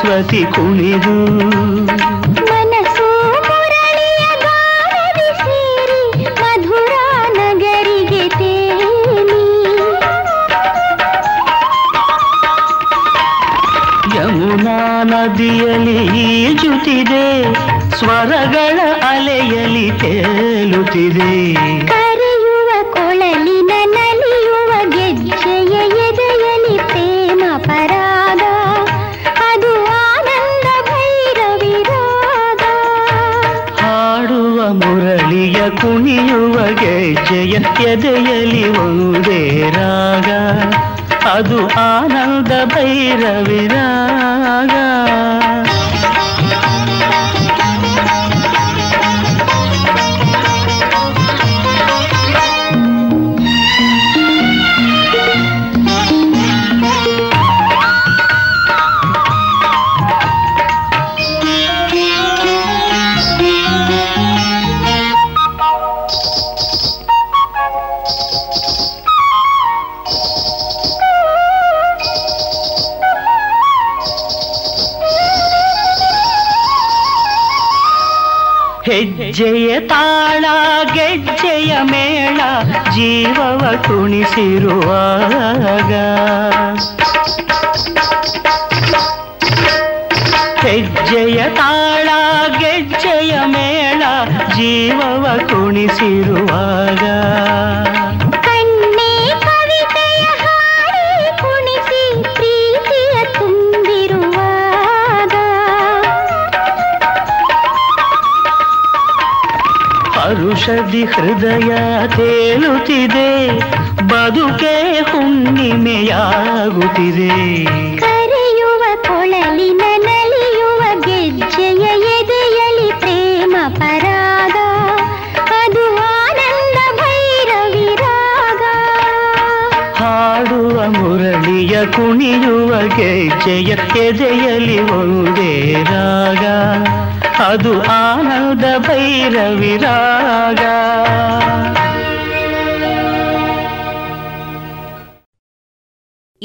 ತೇಲಿ. ಯಮುನಾ ನದಿಯಲ್ಲಿ ಈಜುತ್ತಿದೆ ಸ್ವರಗಳ ಅಲೆಯಲ್ಲಿ ತೇಲುತ್ತಿದೆ. ಅದು ಆನಂದ ಭೈರವಿ ಜೀವವ ಕುಣಿಸಿರುವಾಗ ಹೆಜ್ಜೆಯ ತಾಳ ಗೆಜ್ಜೆಯ ಮೇಳ ಜೀವವ ಕುಣಿಸಿರುವಾಗ ಹೃದಯ ತೇಲುತ್ತಿದೆ ಬದುಕೆ ಹುಣ್ಣಿಮೆಯಾಗುತ್ತಿದೆ. ಕರೆಯುವ ಕೊಳಲಿನ ನಲಿಯುವ ಗೆಜ್ಜೆಯ ಎದೆಯಲಿ ಪ್ರೇಮ ಪರಾಗ ಅದು ಆನಂದ ಭೈರವಿ ರಾಗ ಹಾಡುವ ಮುರಳಿಯ ಕುಣಿಯುವ ಗೆಜ್ಜೆಯ ಎದೆಯಲಿ ಒಂದೇ ರಾಗ ಅದು ಆನಂದ ಭೈರವಿ ರಾಗ